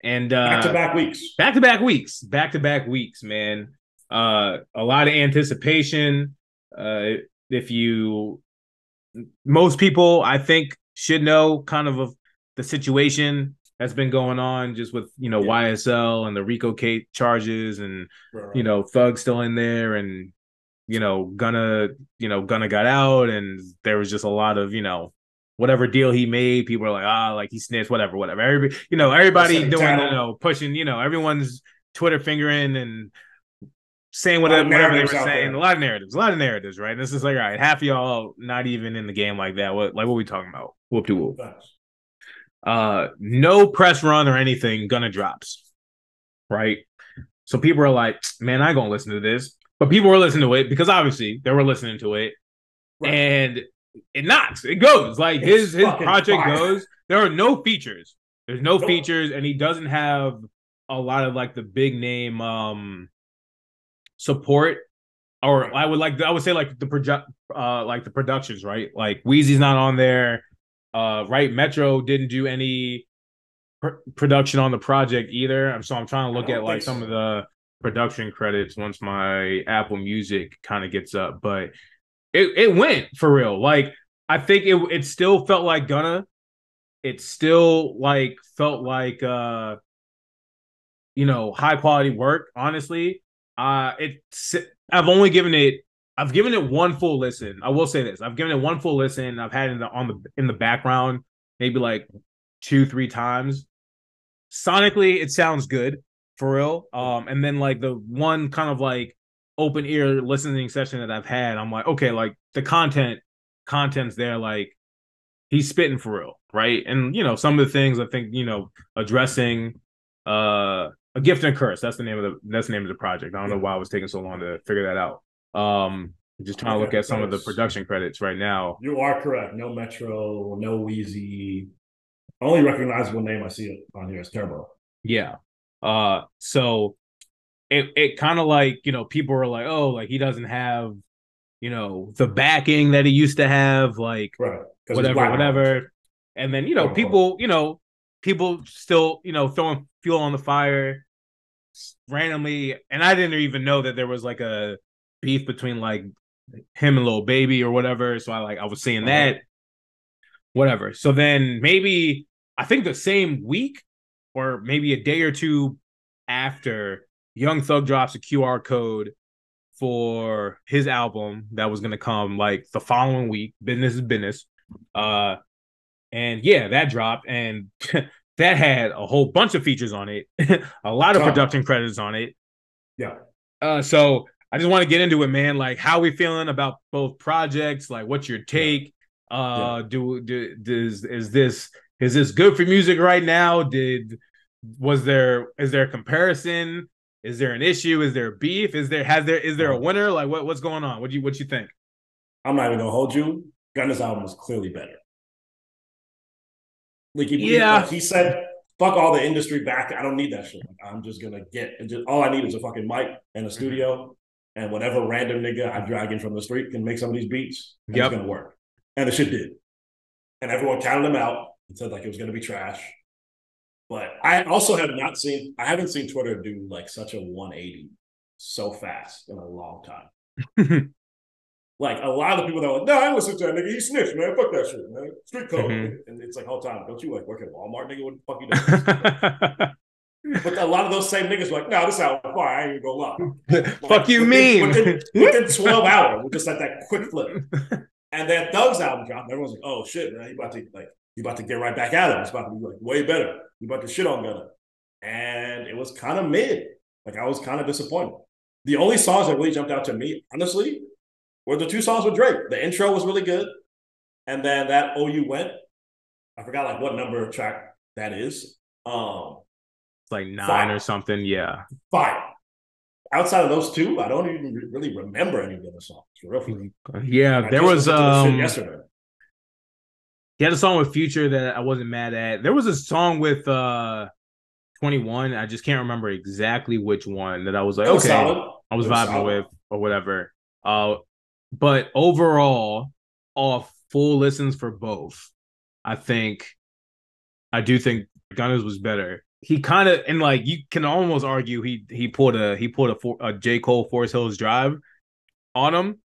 and uh Back to back weeks. back to back weeks, back to back weeks, man. Uh, a lot of anticipation. Uh, if you, most people, I think, should know kind of of the situation that's been going on, just with you know Yeah. YSL and the RICO case charges, and you know Thug still in there, and you know Gunna, you know Gunna got out, and there was just a lot of you know whatever deal he made, people are like, ah, like he snitched, whatever, whatever. Everybody, you know, everybody Second doing, you know, pushing, you know, everyone's Twitter fingering and saying whatever, whatever they were saying. there. A lot of narratives, a lot of narratives, right? And this is like, all right, half of y'all not even in the game like that. What, like, what we talking about? Whoop de whoop. Uh, no press run or anything. Gunna drops, right? So people are like, man, I gonna listen to this. But people were listening to it because obviously they were listening to it, Right. and it knocks. It goes like It's his his project fire. goes. There are no features. There's no features, and he doesn't have a lot of like the big name um support. Or Right. I would like I would say like the project uh like the productions, right? Like Wheezy's not on there. Uh right, Metro didn't do any pr- production on the project either. I'm so I'm trying to look at like think some of the production credits once my Apple Music kind of gets up, but it it went for real. Like I think it it still felt like Gunna. It still like felt like uh you know high quality work. Honestly, uh it's I've only given it I've given it one full listen. I will say this: I've given it one full listen. I've had it in the, on the in the background maybe like two three times. Sonically, it sounds good for real. Um, and then like the one kind of like open ear listening session that I've had, I'm like, okay, like the content, content's there. Like he's spitting for real, right? And you know, some of the things I think you know addressing uh a gift and a curse. That's the name of the that's the name of the project. I don't know why it was taking so long to figure that out. Um, just trying to look at some of the production credits right now. You are correct. No Metro, no Wheezy. Only recognizable name I see it on here is Turbo. Yeah. Uh so it it kind of like, you know, people are like, "Oh, like he doesn't have, you know, the backing that he used to have like Right. whatever whatever." And then, you know, people, you know, people still, you know, throwing fuel on the fire randomly and I didn't even know that there was like a beef between like him and Lil Baby or whatever. So I like I was seeing Uh-huh. that. Whatever. So then maybe I think the same week or maybe a day or two after Young Thug drops a QR code for his album that was gonna come like the following week. Business is business. Uh and yeah, that dropped and that had a whole bunch of features on it, a lot of production credits on it. Yeah. Uh, so I just want to get into it, man. Like, how we feeling about both projects? Like, what's your take? Uh, do do does is this is this good for music right now? Did was there is there a comparison? Is there an issue? Is there beef? Is there has there is there a winner? Like, what what's going on? What do you what you think? I'm not even gonna hold you. Gunna's album was clearly better. Like he, Yeah. like he said, "Fuck all the industry back. I don't need that shit. I'm just gonna get. Just, all I need is a fucking mic and a studio, and whatever random nigga I drag in from the street can make some of these beats. Yep. It's gonna work. And the shit did. And everyone counted him out and said like it was gonna be trash. But I also have not seen. I haven't seen Twitter do like such a 180 so fast in a long time. Like a lot of people that are like, no, I listen to that nigga. He snitched, man. Fuck that shit, man. Street code. Mhm. And it's like, whole time, don't you like work at Walmart, nigga? What the fuck you doing? but a lot of those same niggas were like, no, this album fire. I ain't even gonna lie. Fuck you, within, mean? Within, within 12 hours, we just like that quick flip. And then Thug's album dropped. Everyone's like, oh shit, man. He about to like, he about to get right back at him. It's about to be like way better. He about to shit on Gunna. And it was kind of mid. Like I was kind of disappointed. The only songs that really jumped out to me, honestly, were the two songs with Drake. The intro was really good. And then that Oh U Went, I forgot like what number of track that is. Um, it's like nine Fire. or something. Yeah. fire. Outside of those two, I don't even really remember any of the other songs. For real, for real. Yeah. I There was listened to the shit um yesterday. He had a song with Future that I wasn't mad at. There was a song with uh 21. I just can't remember exactly which one that I was like, was okay, solid. I was was vibing solid. with or whatever. Uh but overall, off full listens for both, I think I do think Gunna's was better. He kind of and like you can almost argue he he pulled a he pulled a, a J Cole Forest Hills Drive on him,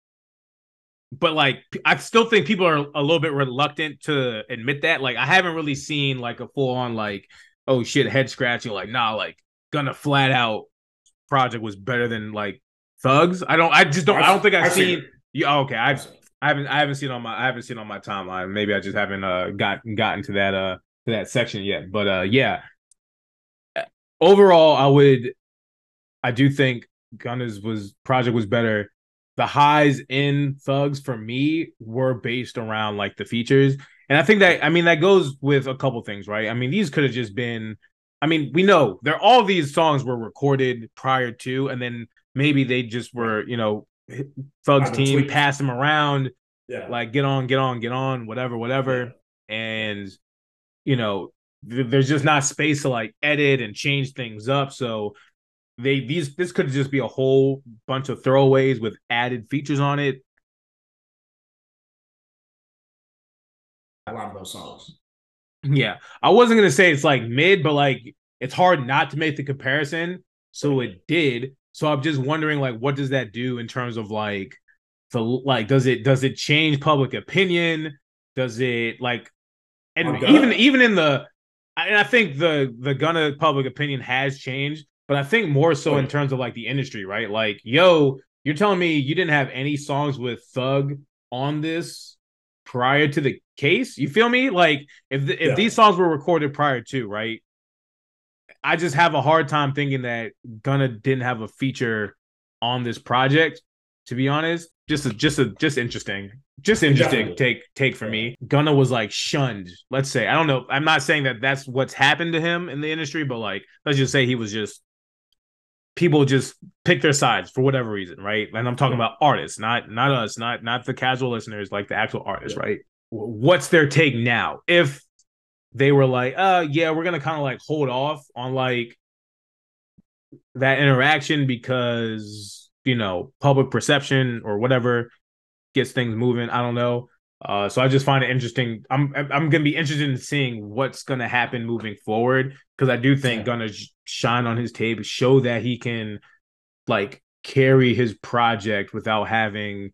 but like I still think people are a little bit reluctant to admit that. Like I haven't really seen like a full on like oh shit head scratching like nah like Gunna flat out project was better than like Thugs. I don't I just don't I don't think I've, I've seen. seen Yeah, okay. I've I haven't I haven't seen on my I haven't seen on my timeline. Maybe I just haven't uh got gotten to that uh to that section yet. But uh yeah. Overall, I would I do think Gunna's was project was better. The highs in Thugs for me were based around like the features. And I think that I mean that goes with a couple things, right? I mean, these could have just been I mean, we know they're all these songs were recorded prior to, and then maybe they just were, you know, Thugs team tweaked. passed them around, Yeah. like get on, get on, get on, whatever, whatever. And you know, th- there's just not space to like edit and change things up. So they these this could just be a whole bunch of throwaways with added features on it. a lot of those songs. Yeah. I wasn't gonna say it's like mid, but like it's hard not to make the comparison. So it did. So I'm just wondering, like, what does that do in terms of like the like does it does it change public opinion? Does it like and even even in the and I think the the gun of public opinion has changed, but I think more so in terms of like the industry, right? Like, yo, you're telling me you didn't have any songs with Thug on this prior to the case? You feel me? Like, if the, if Yeah. these songs were recorded prior to, right? I just have a hard time thinking that Gunna didn't have a feature on this project. To be honest, just a, just a, just interesting, just interesting take take for me. Gunna was like shunned. Let's say I don't know. I'm not saying that that's what's happened to him in the industry, but like let's just say he was just people just pick their sides for whatever reason, right? And I'm talking about artists, not not us, not not the casual listeners, like the actual artists, Yeah. right? What's their take now? If they were like, uh, yeah, we're gonna kind of like hold off on like that interaction because you know public perception or whatever gets things moving. I don't know. Uh, so I just find it interesting. I'm I'm I'm gonna be interested in seeing what's gonna happen moving forward because I do think Yeah. Gunna shine on his tape, show that he can like carry his project without having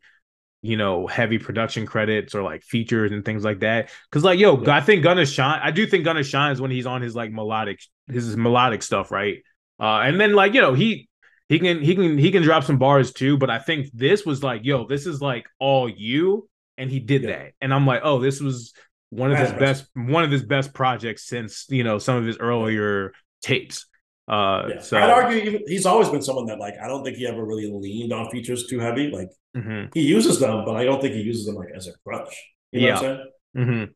you know heavy production credits or like features and things like that. Because like yo, Yeah. I think Gunna shine. I do think Gunna shines when he's on his like melodic his melodic stuff, right? Uh, and then like you know he he can he can he can drop some bars too. But I think this was like yo, this is like all you, and he did Yeah. that, and I'm like oh, this was one of his best one of his best projects since you know some of his earlier tapes. Uh, Yeah. so I'd argue he's always been someone that like I don't think he ever really leaned on features too heavy. Like mhm, he uses them, but I don't think he uses them like as a crutch. You know what I'm saying? Mm-hmm.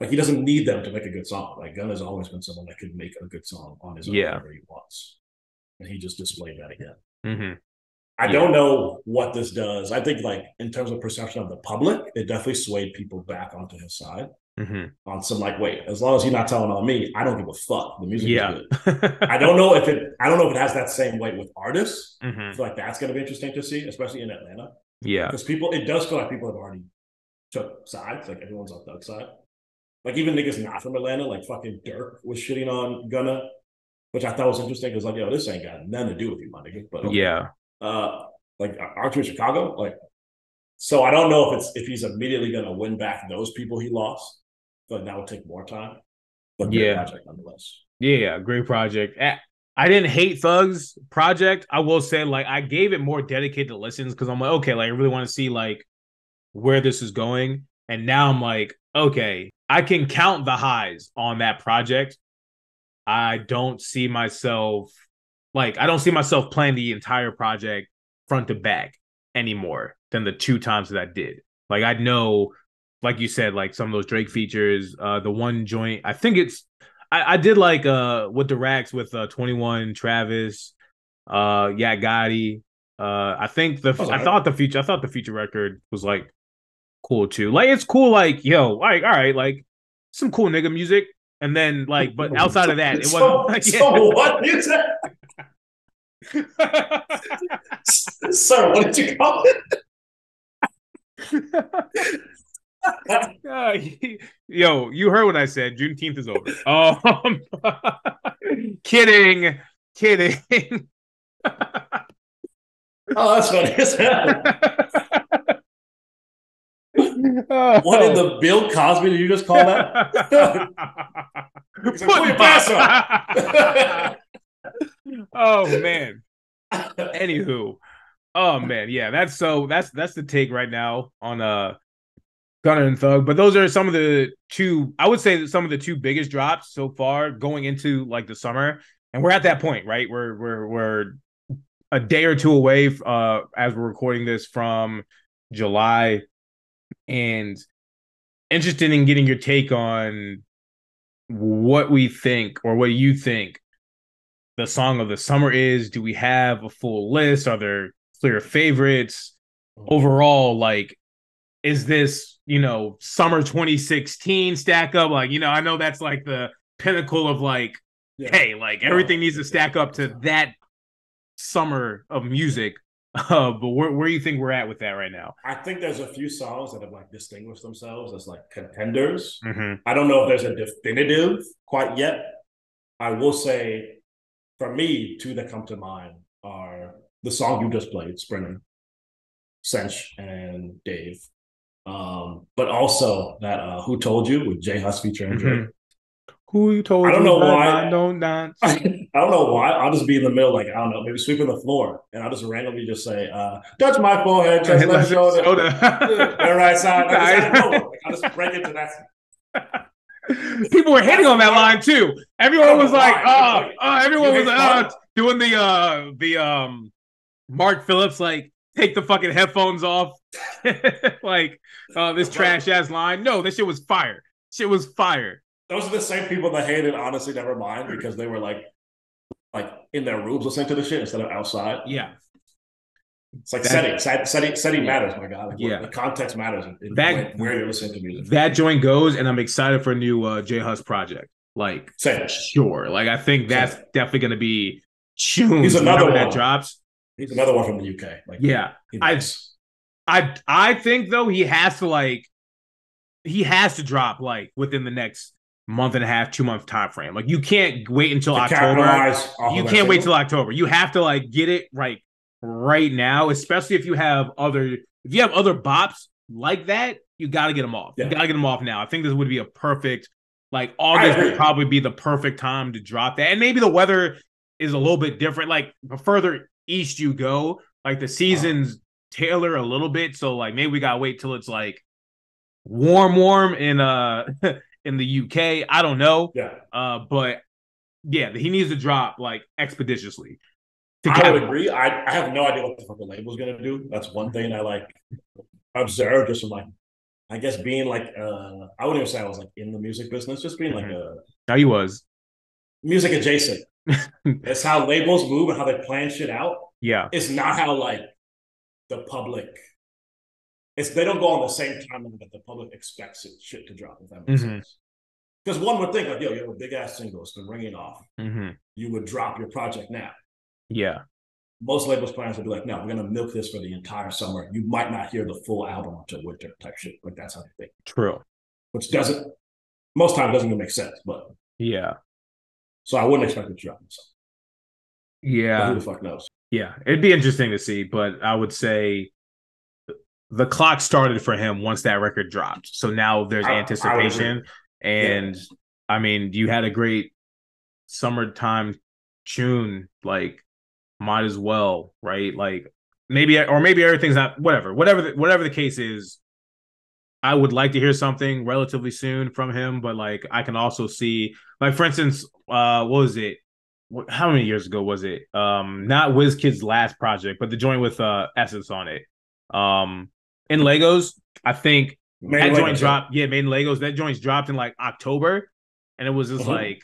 Like he doesn't need them to make a good song. Like Gunn has always been someone that could make a good song on his own Yeah. whenever he wants. And he just displayed that again. hmm I Yeah. don't know what this does. I think like in terms of perception of the public, it definitely swayed people back onto his side hmm on some like, wait, as long as he's not telling on me, I don't give a fuck. The music Yeah. is good. I don't know if it I don't know if it has that same weight with artists. hmm I feel like that's gonna be interesting to see, especially in Atlanta. Yeah. Because people it does feel like people have already took sides, like everyone's on Thug's side. Like even niggas not from Atlanta, like fucking Durk was shitting on Gunna, which I thought was interesting because like, yo, this ain't got nothing to do with you, my nigga. But okay. Yeah. Uh like you in Chicago? Like so I don't know if it's if he's immediately gonna win back those people he lost. But that would take more time. But Yeah. project nonetheless. Yeah, great project. I didn't hate Thugs project. I will say, like, I gave it more dedicated listens because I'm like, okay, like I really want to see like where this is going. And now I'm like, okay, I can count the highs on that project. I don't see myself like I don't see myself playing the entire project front to back anymore than the two times that I did. Like I know, like you said, like some of those Drake features, uh the one joint, I think it's I, I did like uh with the racks with uh 21 Travis, uh yeah Gotti. Uh I think the was I thought the future I thought the future record was like cool too. Like it's cool, like yo, like all right, like some cool nigga music. And then like, but outside of that, it so, wasn't like so what you said? Sir, what did you call it? Uh, yo, you heard what I said. Juneteenth is over. Um, kidding, kidding. Oh, that's funny. Oh. What in the Bill Cosby did you just call that? He's like, "Pull your oh man. Anywho, oh man, yeah, that's so that's that's the take right now on uh Gunna and Thug. But those are some of the two, I would say that some of the two biggest drops so far going into like the summer. And we're at that point, right? We're we're we're a day or two away uh as we're recording this from July. And interested in getting your take on what we think or what you think the song of the summer is. Do we have a full list? Are there clear favorites? Overall, like, is this, you know, summer 2016 stack up? Like, you know, I know that's like the pinnacle of like, Yeah. hey, like everything needs to stack up to that summer of music. Uh, but where, where do you think we're at with that right now? I think there's a few songs that have like distinguished themselves as like contenders. Mm-hmm. I don't know if there's a definitive quite yet. I will say, for me, two that come to mind are the song you just played, Sprinter, Cench, and Dave. Um, but also that uh, Who Told You with J Hus featuring Drake. Who you told I don't you know why. I don't dance? I don't know why. I'll just be in the middle, like, I don't know, maybe sweeping the floor. And I'll just randomly just say, uh, touch my forehead, touch my shoulder. Yeah, right side. Like, out of nowhere. Like, I'll just break into that. People were hitting on that line too. Everyone was like, uh, uh everyone was uh doing the uh the um Mark Phillips like take the fucking headphones off. like uh this trash ass line. No, this shit was fire. Shit was fire. Those are the same people that hated honestly never mind because they were like like in their rooms listening to the shit instead of outside. Yeah. It's like That- setting, set- setting, setting matters, my God. Like, Yeah. the context matters in That- where you're listening to music. That joint goes and I'm excited for a new uh J Hus project. Like Same. sure. Like I think that's definitely gonna be tunes He's another whenever that one. drops. He's another one from the UK. Like, Yeah. I-. I I think though he has to like he has to drop like within the next month and a half, two month time frame. Like you can't wait until To October. You can't wait till October. You have to like get it right right now, especially if you have other if you have other bops like that, you got to get them off. Yeah. You got to get them off now. I think this would be a perfect like August would probably be the perfect time to drop that. And maybe the weather is a little bit different. Like the further east you go, like the seasons tailor a little bit. So like maybe we gotta wait till it's like warm, warm in uh in the UK. I don't know. Yeah. Uh, but yeah, he needs to drop like expeditiously. To I would agree. I, I have no idea what the fuck the label's gonna do. That's one thing I like observe just from like I guess being like uh I wouldn't even say I was like in the music business, just being like a Now he was. music adjacent. it's how labels move and how they plan shit out. Yeah. It's not how like the public it's they don't go on the same timeline that the public expects it shit to drop, if that makes Mhm. sense. Because one would think like, yo, you have a big ass single, it's been ringing off. hmm You would drop your project now. Yeah. most labels plans would be like, no, we're gonna milk this for the entire summer. You might not hear the full album until winter type shit. Like that's how they think. True. Which doesn't most time doesn't even make sense. But Yeah. so I wouldn't expect it to drop. But Yeah. who the fuck knows? Yeah. It'd be interesting to see, but I would say the clock started for him once that record dropped. So now there's I- I and I mean, you had a great summertime tune, like might as well, right? Like maybe or maybe everything's not whatever. Whatever the, whatever the case is, I would like to hear something relatively soon from him, but like I can also see like for instance, uh what was it? How many years ago was it? Um not WizKid's last project, but the joint with uh Essence on it. Um in Lagos, I think Made that Lagos, joint yeah. dropped. Yeah, made in Lagos. That joint's dropped in like October, and it was just Mhm. like,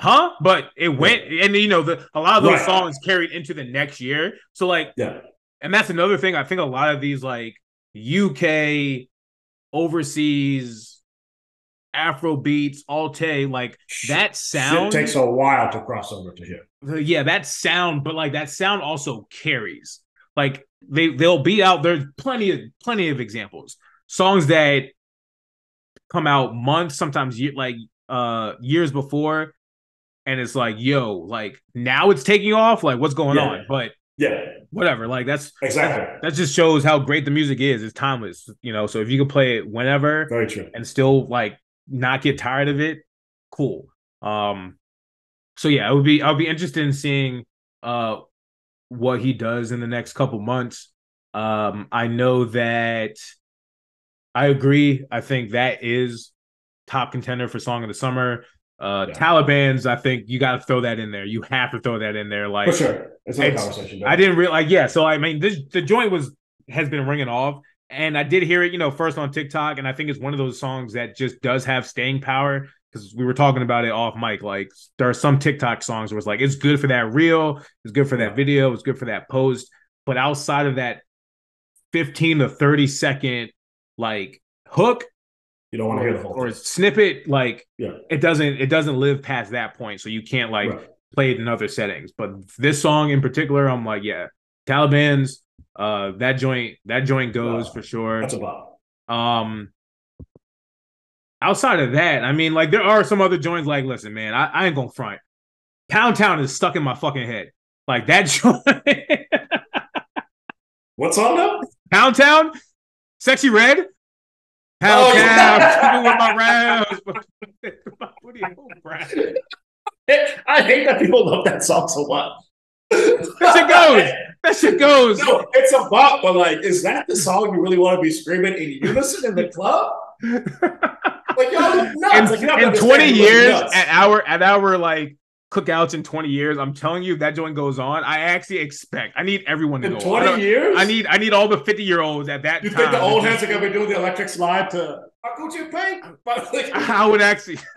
huh? But it went, and you know, the a lot of those Right. songs carried into the next year. So like, Yeah. and that's another thing. I think a lot of these like UK overseas Afro beats, Alte, like that sound takes a while to cross over to here. yeah, that sound, but like that sound also carries. Like they they'll be out. There's plenty of plenty of examples. Songs that come out months, sometimes year, like uh years before, and it's like, yo, like now it's taking off. Like what's going Yeah. on? But Yeah, whatever. Like that's exactly. that just shows how great the music is. It's timeless, you know. So if you can play it whenever, Very true. and still like not get tired of it, cool. Um so yeah, I would be I'll be interested in seeing uh what he does in the next couple months. Um I know that I agree. I think that is top contender for song of the summer. Uh Yeah. Taliban's, I think you gotta throw that in there. You have to throw that in there. Like For sure. It's not a it's- conversation. I didn't realize. Yeah, so I mean, this the joint was has been ringing off, and I did hear it, you know, first on TikTok, and I think it's one of those songs that just does have staying power because we were talking about it off mic. Like there are some TikTok songs where it's like it's good for that reel, it's good for that video, it's good for that post, but outside of that fifteen to thirty second like hook You don't want to hear the whole or thing. snippet, like Yeah. it doesn't it doesn't live past that point, so you can't like Right. play it in other settings. But this song in particular, I'm like, yeah, Taliban's uh that joint that joint goes Wow. for sure. That's a bop. Um outside of that, I mean, like there are some other joints like listen, man, I, I ain't gonna front. Pound Town is stuck in my fucking head. Like that joint What's on now? Pound Town, Sexyy Red. Pound Oh, yeah. with my rounds. What you- Brad? I hate that people love that song so much. That shit goes. That shit goes. No, it's a bop, but like, is that the song you really want to be screaming in unison in the club? Like, y'all nuts. in, like, not in 20 understand, you look years at our at our like cookouts in 20 years i'm telling you if that joint goes on i actually expect i need everyone to in go. I 20 don't- years, I need i need all the 50 year olds at that You time think the old heads are gonna be doing the electric slide to Gucci Pay? But like, just- i would actually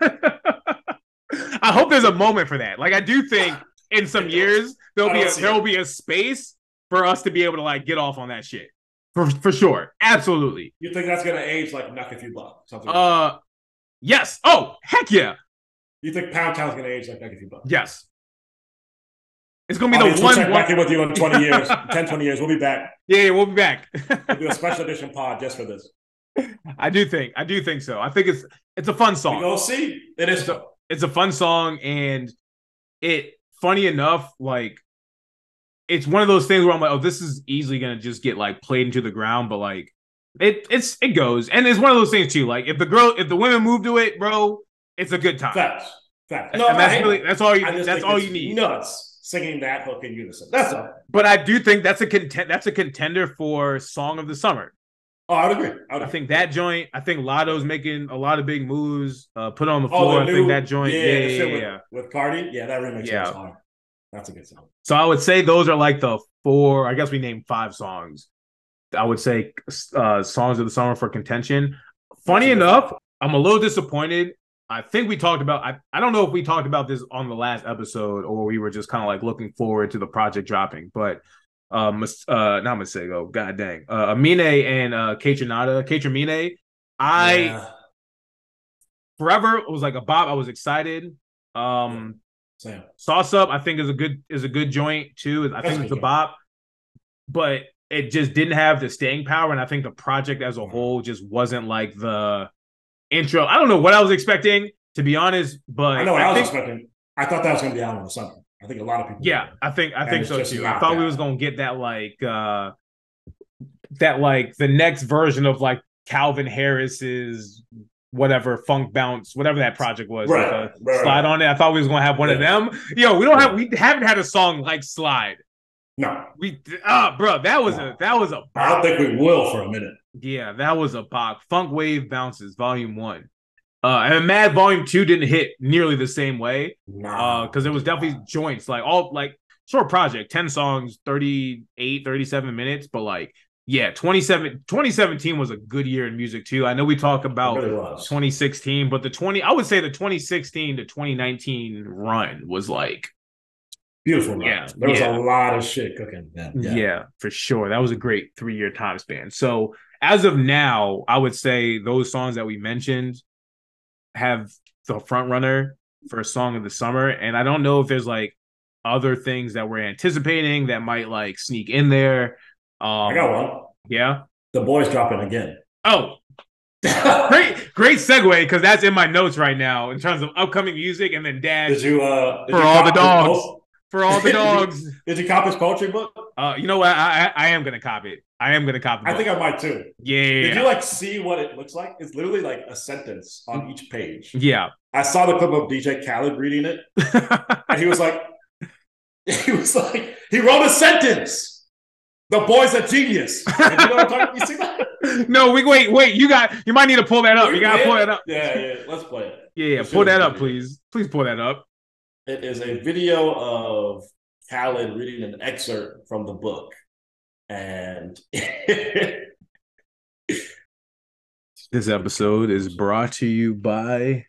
i hope there's a moment for that. Like i do think in some years there'll be a, there'll be a space for us to be able to like get off on that shit. For for sure. Absolutely. You think that's gonna age like knock a few bucks? Something like that. uh yes. Oh heck yeah You think Pound Town's gonna age like knock a few bucks? yes it's gonna be Audience, the we'll one, check one back in with you in 20 years, 10, 20 years. We'll be back. yeah, yeah we'll be back We'll do a special edition pod just for this. I do think I do think so. I think it's it's a fun song. go see. It is So- It's a fun song, and it funny enough, like it's one of those things where I'm like, oh, this is easily gonna just get like played into the ground, but like it it's it goes, and it's one of those things too. Like if the girl, if the women move to it, bro, it's a good time. facts. Facts. And that's really that's all you that's all you need. Nuts singing that hook in unison. That's all. But I do think that's a content that's a contender for song of the summer. Oh, I would agree. I, would I agree. think that joint. I think Latto's making a lot of big moves. Uh, put on the Oh, floor. the I think that joint. Yeah, yeah, shit yeah, with, yeah. with Cardi. Yeah, that remix Yeah. hard. That's a good song. So I would say those are like the four. I guess we named five songs. I would say uh, songs of the summer for contention. Funny That's a good enough, song. I'm a little disappointed. I think we talked about. I, I don't know if we talked about this on the last episode or we were just kind of like looking forward to the project dropping. But uh, Mas- uh not Masego, god dang, uh, Amine and uh, Kaytranada, Kaytramine. I Yeah, forever was like a bop. I was excited. Um. Sauce Up, I think is a good is a good joint too. I That's think it's a good bop, but it just didn't have the staying power, and I think the project as a whole just wasn't like the intro. I don't know what I was expecting to be honest, but I know what I, was think, expecting. I thought that was going to be out in the summer. I think a lot of people. yeah, I think I think so too. I thought we was gonna get that like uh that like the next version of like Calvin Harris's whatever funk bounce, whatever that project was, Right, like right, slide right. on it. I thought we was gonna have one of them. Yo, we don't have we haven't had a song like Slide. No, We ah, bro, that was No. a that was a I don't think we will for a minute. Yeah, that was a bop. Funk Wav Bounces, Volume One. Uh, and Mad Volume Two didn't hit nearly the same way. Uh, Nah, because it was definitely joints, like all like short project, 10 songs, 38, 37 minutes. But like, yeah, 27, 2017 was a good year in music too. I know we talk about really 2016, but the 20, I would say the 2016 to 2019 run was like, beautiful. Run. Yeah, there was yeah. a lot of shit cooking. then. yeah. Yeah, for sure. That was a great three year time span. So as of now, I would say those songs that we mentioned have the front runner for a song of the summer. And I don't know if there's like other things that we're anticipating that might like sneak in there. Um, I got one. Yeah. The boys dropping again. Oh, great, great segue because that's in my notes right now in terms of upcoming music and then dad. Did you uh did For you all the dogs. For all the dogs. Did you cop his poetry book? uh, you know what? I, I I am gonna cop it. I am gonna cop it. I think I might too. yeah. Did you like see what it looks like? It's literally like a sentence on each page. yeah. I saw the clip of DJ Khaled reading it, and he was like, he was like, he wrote a sentence. The boy's a genius. You know what I'm talking? You see that? no, we wait, wait. You got you might need to pull that up. You gotta pull that up. Yeah, yeah. Let's play it. Yeah, yeah. Let's Pull that up, please. Please pull that up. It is a video of Khaled reading an excerpt from the book, and This episode is brought to you by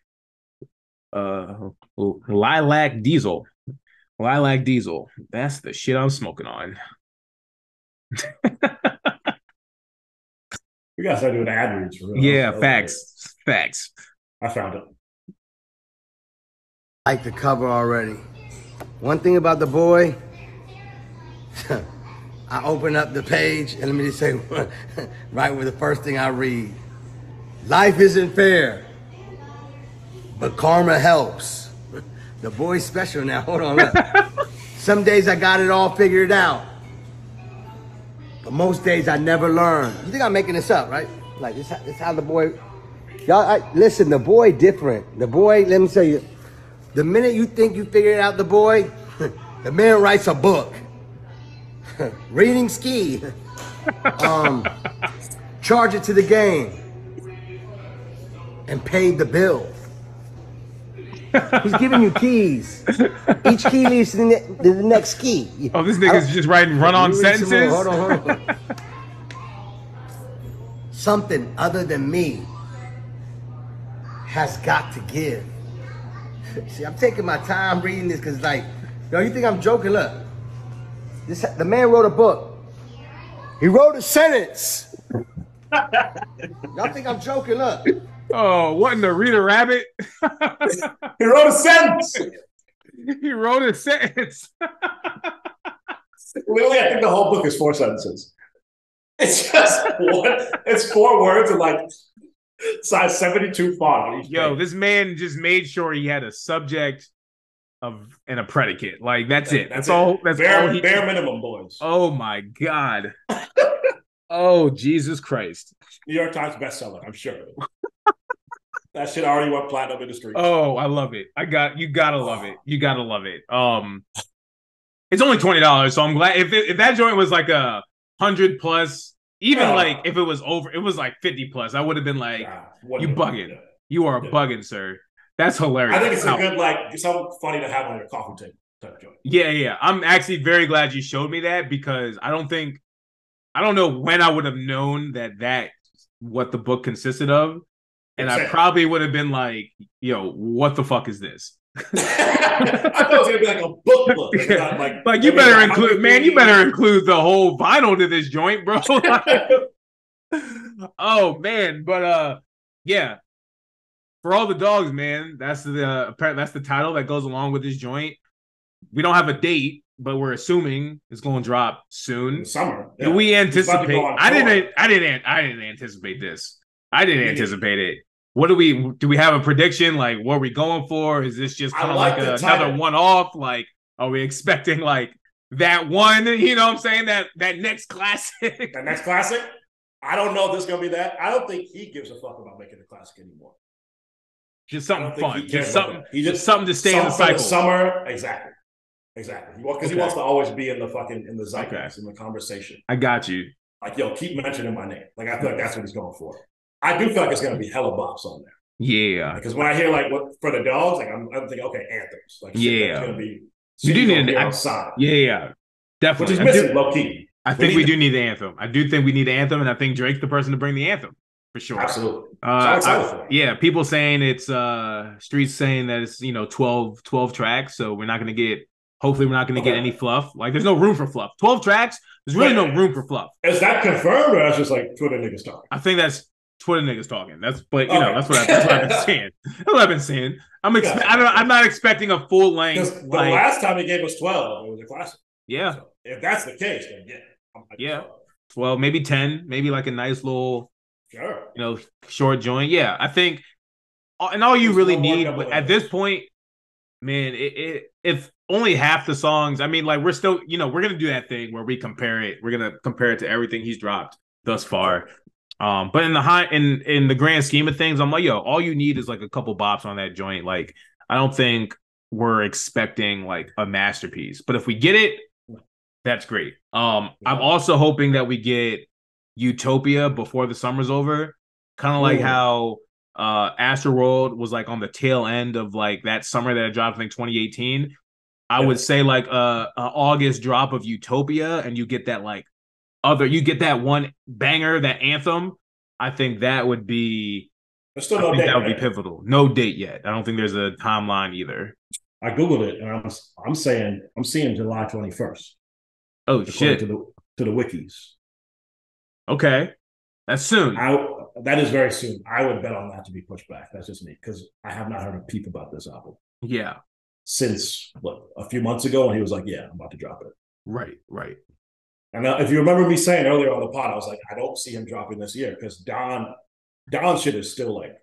uh Lilac Diesel. Lilac Diesel. That's the shit I'm smoking on. we gotta start doing ad reads for real. Yeah, That facts. Facts. I found it. Like the cover already. One thing about the boy, I open up the page and let me just say right with the first thing I read. Life isn't fair, but karma helps. The boy's special now. Hold on. Look. Some days I got it all figured out. But most days I never learn. You think I'm making this up, right? Like this, this how the boy. Y'all, listen. The boy different. The boy. Let me tell you. The minute you think you figured out the boy, the man writes a book. Reading ski. um, charge it to the game. And paid the bill. He's giving you keys. Each key leads to the, ne- to the next key. Oh, this nigga's just writing run on Let me read some sentences. Hold on, hold on. Something other than me has got to give. See, I'm taking my time reading this because, like, yo, you think I'm joking? Look, this the man wrote a book. He wrote a sentence. Y'all think I'm joking? Look, Oh, what in the Rita Rabbit? He wrote a sentence. he wrote a sentence. Literally, I think the whole book is four sentences. It's just one. It's four words and like size seventy-two font. Yo, this man just made sure he had a subject of and a predicate. Like that's it. That's, all. That's bare, all he. bare minimum, boys. Oh my god. oh Jesus Christ. New York Times bestseller, I'm sure. that shit already went platinum in the streets. Oh, I love it. I got you. Gotta love it. You gotta love it. Um, it's only twenty dollars, so I'm glad if it, if that joint was like a hundred plus, Even Yeah. like if it was over, it was like 50 plus. I would have been like, you bugging. You are Yeah. bugging, sir. That's hilarious. I think it's a good like something funny to have on your coffee table type joint. Yeah, yeah. I'm actually very glad you showed me that because I don't think I don't know when I would have known that that what the book consisted of. And I probably would have been like, yo, what the fuck is this? I thought it was gonna be like a book book. Like, Like you better like include man, you better include the whole vinyl to this joint, bro. oh man, but uh yeah. For all the dogs, man, that's the that's the title that goes along with this joint. We don't have a date, but we're assuming it's going to drop soon. in summer. Do we It's about to anticipate? I didn't. I didn't. I didn't anticipate this. I didn't anticipate it. What do we? Do we have a prediction? Like, what are we going for? Is this just kind of like like, a, another one-off? Like, are we expecting like that one? You know, what I'm saying that that next classic. The next classic. I don't know if this is gonna be that. I don't think he gives a fuck about making a classic anymore. just something fun. he Just something. He just just- something to stay in the cycle. summer, exactly, exactly. Because he Okay. wants to always be in the fucking in the zeitgeist in the conversation. I got you. Like, yo, keep mentioning my name. Like, I feel like that's what he's going for. I do feel like it's gonna be hella bops on there. Yeah. Because when I hear like what for the dogs, like I'm, I'm thinking, okay, anthems. Like, shit Yeah. gonna be. You do need an- outside, Yeah. Yeah. which Definitely. is I do- missing low key. I think need we do need the anthem. I do think we need the anthem, and I think Drake's the person to bring the anthem for sure. Absolutely. Uh, So I- yeah, people saying it's uh streets saying that it's you know 12, 12 tracks, so we're not gonna get hopefully we're not gonna get any fluff. Like there's no room for fluff. 12 tracks, there's really no room for fluff. Is that confirmed or that's just like Twitter niggas talking? I think that's Twitter niggas talking. That's but you oh, know, Okay. that's what I, that's what I've been saying. That's what I've been saying. I'm expe- Gotcha. I don't I'm not expecting a full length the like last time he gave us 12, it was a classic. yeah. So if that's the case, then yeah. I'm like, Yeah. oh, Well, maybe 10, maybe like a nice little Sure. you know, short joint. Yeah, I think, and all you Just really need at this point, man, it, it if only half the songs. I mean, like we're still, you know, we're gonna do that thing where we compare it. We're gonna compare it to everything he's dropped thus far. Um, but in the high in in the grand scheme of things, I'm like, yo, all you need is like a couple bops on that joint. Like, I don't think we're expecting like a masterpiece, but if we get it, that's great. Um, I'm also hoping that we get Utopia before the summer's over, kind of like Ooh. how uh Astroworld was like on the tail end of like that summer that it dropped, I think 2018. I Yeah. would say like a, a August drop of Utopia, and you get that like other, you get that one banger, that anthem. I think that would be, There's still I no think date. that would be pivotal. No date yet. I don't think there's a timeline either. I googled it and I'm I'm saying I'm seeing July 21st Oh shit. to the to the wikis. Okay, that's soon. I that is very soon. I would bet on that to be pushed back. That's just me because I have not heard a peep about this album yeah. since what a few months ago, and he was like, "Yeah, I'm about to drop it." Right. Right. And uh, if you remember me saying earlier on the pod, I was like, I don't see him dropping this year because Don Don shit is still like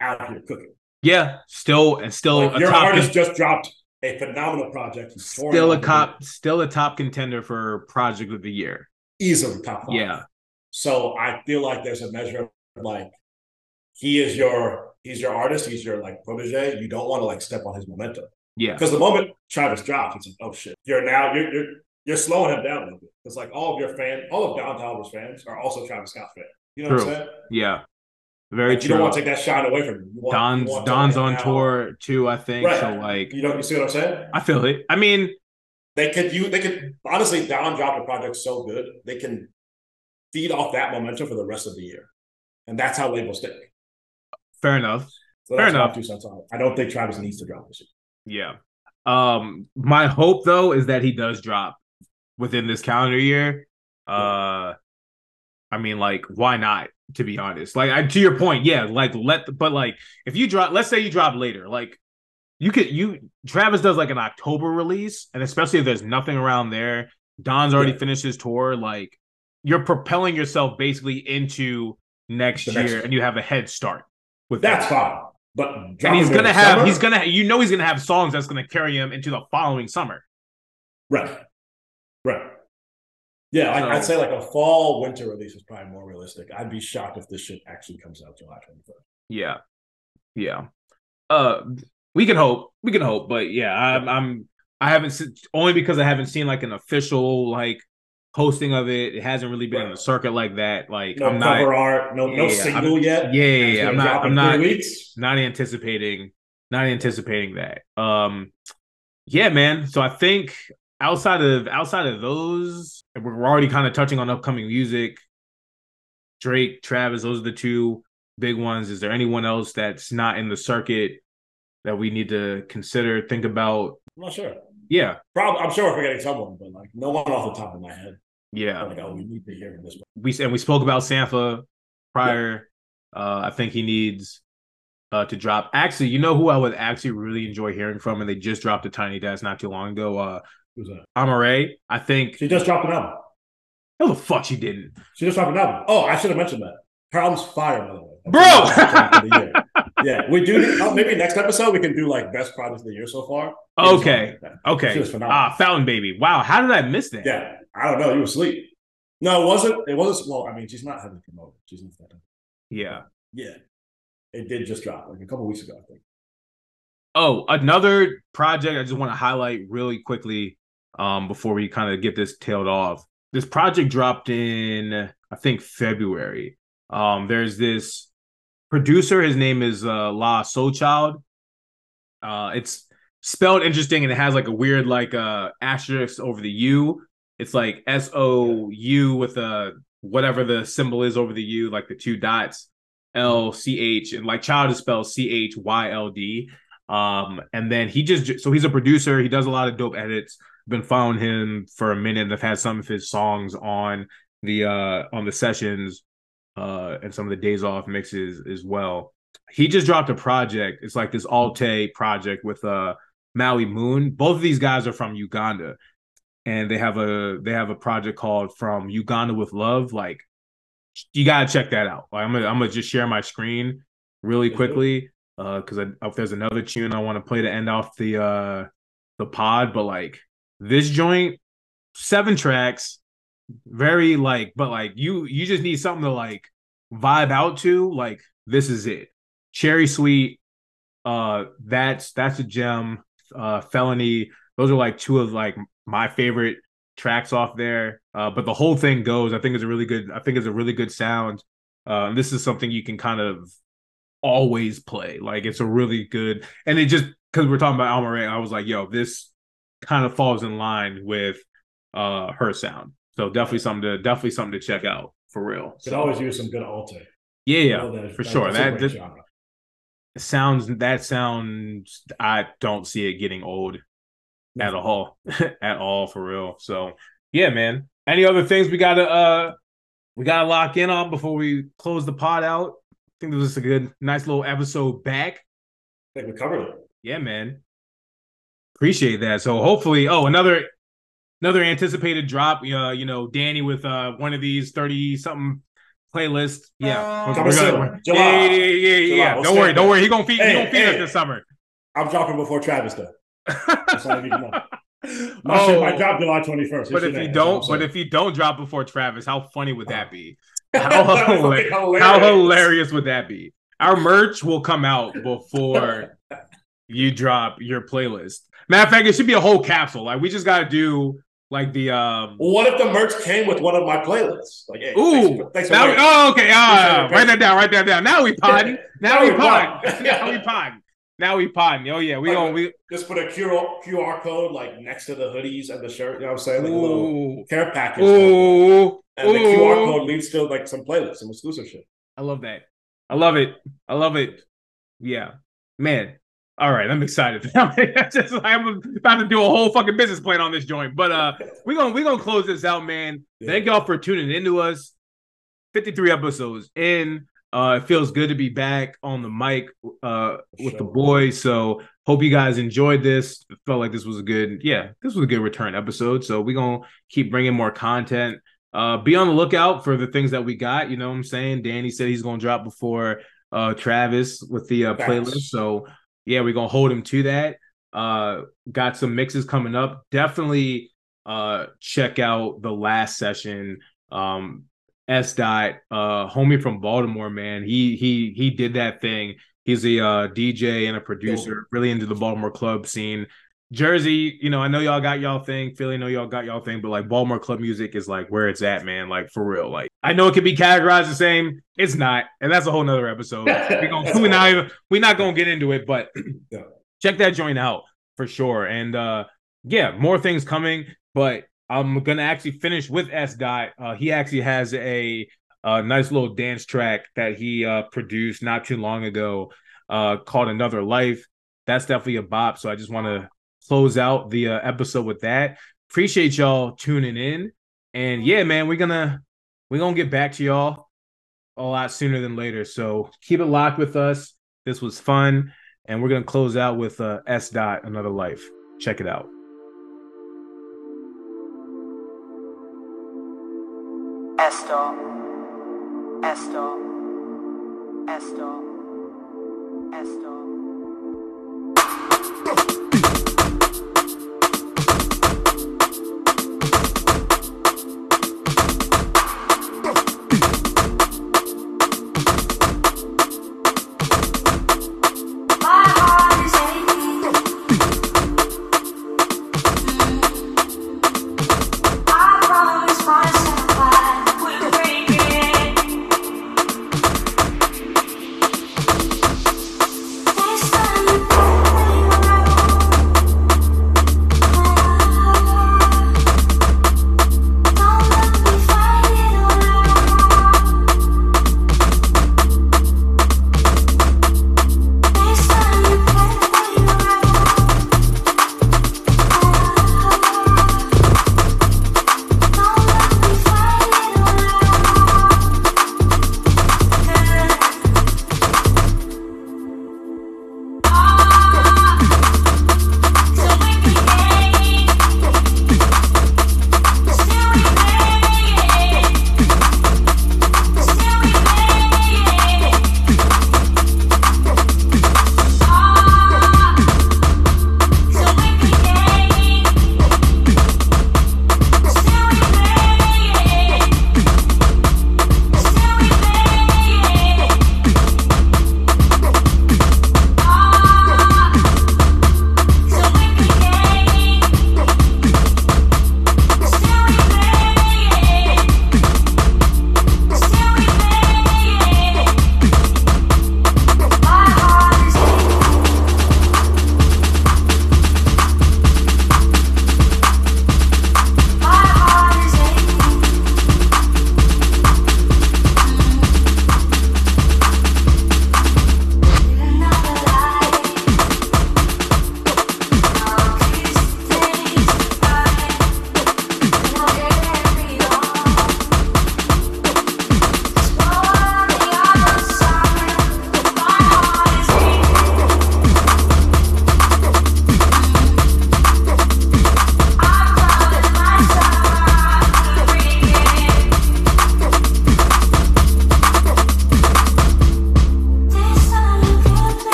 out here cooking. Yeah. Still and still Like, a your top. artist just dropped a phenomenal project. Still a cop. Still a top contender for project of the year. easily top five. Yeah. So I feel like there's a measure of like he is your he's your artist, he's your like protege. You don't want to like step on his momentum Yeah. because the moment Travis drops, it's like oh shit, you're now you're you're you're slowing him down a little bit. It's like all of your fan, all of Don Toliver's fans are also Travis Scott fans. You know what I'm saying? Yeah. Very Like, you don't want to take that shine away from him. Want, Don's Don's on now- tour too. I think Right. so. Like, You know, you see what I'm saying? I feel it. I mean, They could you they could honestly Don dropped a project so good they can feed off that momentum for the rest of the year, and that's how labels stick. fair enough. So Fair enough. Two cents on it. I don't think Travis needs to drop this year. Yeah. Um, my hope though is that he does drop within this calendar year. Uh, I mean, like, why not? To be honest, like, I, to your point, yeah, like, let, the, but like, if you drop, let's say you drop later, like, you could, you, Travis does like an October release, and especially if there's nothing around there, Don's already Yeah. finished his tour, like, you're propelling yourself basically into next The year, next- and you have a head start with That's that. fine. But And he's gonna have, summer- he's gonna, you know, he's gonna have songs that's gonna carry him into the following summer. right, right. Yeah, I, So- I'd say like a fall winter release is probably more realistic. I'd be shocked if this shit actually comes out July 21st. Yeah, yeah. Uh, we can hope, we can hope, but yeah, I'm, I'm, I haven't seen only because I haven't seen like an official like posting of it. It hasn't really been in the circuit like that. Like No I'm cover not art, no no single I'm- yet. Yeah, yeah, yeah. I'm not I'm not weeks. not anticipating not anticipating that. Um yeah, man. So I think outside of outside of those, we're already kind of touching on upcoming music. Drake, Travis, those are the two big ones. Is there anyone else that's not in the circuit that we need to consider, think about? I'm not sure. Yeah, Probably, I'm sure we're forgetting someone, but like no one off the top of my head. yeah. Like, oh, we need to hear this one. we and we spoke about Sampha prior. Uh, I think he needs uh, to drop. Actually, you know who I would actually really enjoy hearing from, and they just dropped a Tiny Desk not too long ago. Uh, Who's that? Amaarae. I think. She just dropped an album. No, the fuck she didn't, She just dropped an album. Oh, I should have mentioned that. Her album's fire, by the way. Bro! The yeah, we do. oh, maybe next episode we can do like best projects of the year so far. Okay. Yeah, Okay. She was phenomenal. Ah, Fountain Baby. Wow, how did I miss that? Yeah, I don't know. You were asleep. No, it wasn't. It wasn't. Well, I mean, she's not heavily promoted. She's not that. Yeah. Yeah, it did just drop like a couple weeks ago. I think. Oh, another project I just want to highlight really quickly um, before we kind of get this tailed off. This project dropped in, I think, February. Um, there's this producer. His name is uh, La Soul Child. Uh, it's spelled interesting and it has like a weird like uh asterisk over the U. It's like S O U with a whatever the symbol is over the U, like the two dots. L C H and like child is spelled C H Y L D. Um, and then he just so he's a producer. He does a lot of dope edits. Been following him for a minute. I've had some of his songs on the uh on the sessions uh and some of the days off mixes as well. He just dropped a project. It's like this Alte project with uh Maui Moon. Both of these guys are from Uganda. And they have a they have a project called From Uganda with Love. Like you gotta check that out. Like, I'm gonna I'm gonna just share my screen really quickly uh because if there's another tune I want to play to end off the uh the pod, but like this joint, seven tracks, very like, but like you you just need something to like vibe out to. Like this is it. Cherry Sweet, uh, that's that's a gem. Uh, Felony, those are like two of like my favorite tracks off there. Uh, but the whole thing goes. I think it's a really good. I think it's a really good sound. Uh, and this is something you can kind of always play. Like it's a really good, and it just because we're talking about Amaarae, I was like, yo, this kind of falls in line with uh her sound. So definitely something to definitely something to check out for real. Could So, always use some good Alte. yeah, yeah, that- for that- sure. That, that genre. sounds that sounds I don't see it getting old at all. at all for real. So yeah, man. Any other things we gotta uh we gotta lock in on before we close the pod out? I think this was a good nice little episode back. I think we covered it. Yeah, man. Appreciate that. So hopefully, oh, another another anticipated drop. Uh, you know, Danny with uh one of these 30 something playlists. Yeah. We're- Coming we're gonna- July. Yeah, yeah, yeah, yeah, yeah. We'll Don't worry, stand don't worry. He gonna feed he Hey, gonna feed us this summer. I'm dropping before Travis though. That's all I need know. My shit Oh, might drop July 21st. but if you don't, but if you don't drop before Travis, how funny would that be? How, Fucking hila- how hilarious would that be? Our merch will come out before you drop your playlist. Matter of fact, it should be a whole capsule. Like we just got to do like the um. what if the merch came with one of my playlists? Like, hey, Ooh, thanks, for- thanks for now we, oh okay, for write that down, write that down. Now we podding. Now Now we pod. Now we podding. Now we podding. Oh yeah, we Like, we. Just put a QR, QR code like next to the hoodies and the shirt. You know what I'm saying? Like a little care package. ooh, And the QR code leads to like some playlists, some exclusive shit. I love that. I love it. I love it. Yeah, man. All right, I'm excited. I'm just I'm about to do a whole fucking business plan on this joint. But uh, we're gonna we're gonna close this out, man. Yeah. Thank y'all for tuning into us. 53 episodes in. Uh, it feels good to be back on the mic uh with the boys. So hope you guys enjoyed this. Felt like this was a good, yeah, this was a good return episode. So we're gonna keep bringing more content. Uh, be on the lookout for the things that we got. You know what I'm saying? Danny said he's gonna drop before uh Travis with the uh, playlist. So yeah, we're gonna hold him to that. Uh, got some mixes coming up. Definitely uh check out the last session. Um, SDOT uh homie from Baltimore, man. He he he did that thing. He's a uh DJ and a producer, really into the Baltimore club scene. Jersey, you know, I know y'all got y'all thing. Philly, know y'all got y'all thing, but like Baltimore club music is like where it's at, man. Like for real. Like I know it could be categorized the same. It's not, and that's a whole nother episode. we gonna, we not even we're not gonna get into it, but check that joint out for sure. And uh yeah, more things coming, but I'm gonna actually finish with SDOT. Uh, he actually has a, a nice little dance track that he uh produced not too long ago, uh called Another Life. That's definitely a bop. So I just want to close out the uh, episode with that. Appreciate y'all tuning in, and yeah, man, we're gonna we're gonna get back to y'all a lot sooner than later. So keep it locked with us. This was fun, and we're gonna close out with uh, SDOT Another Life. Check it out. Esto, esto, esto.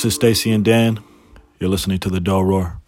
This is Stacy and Dan. You're listening to the Dull Roar.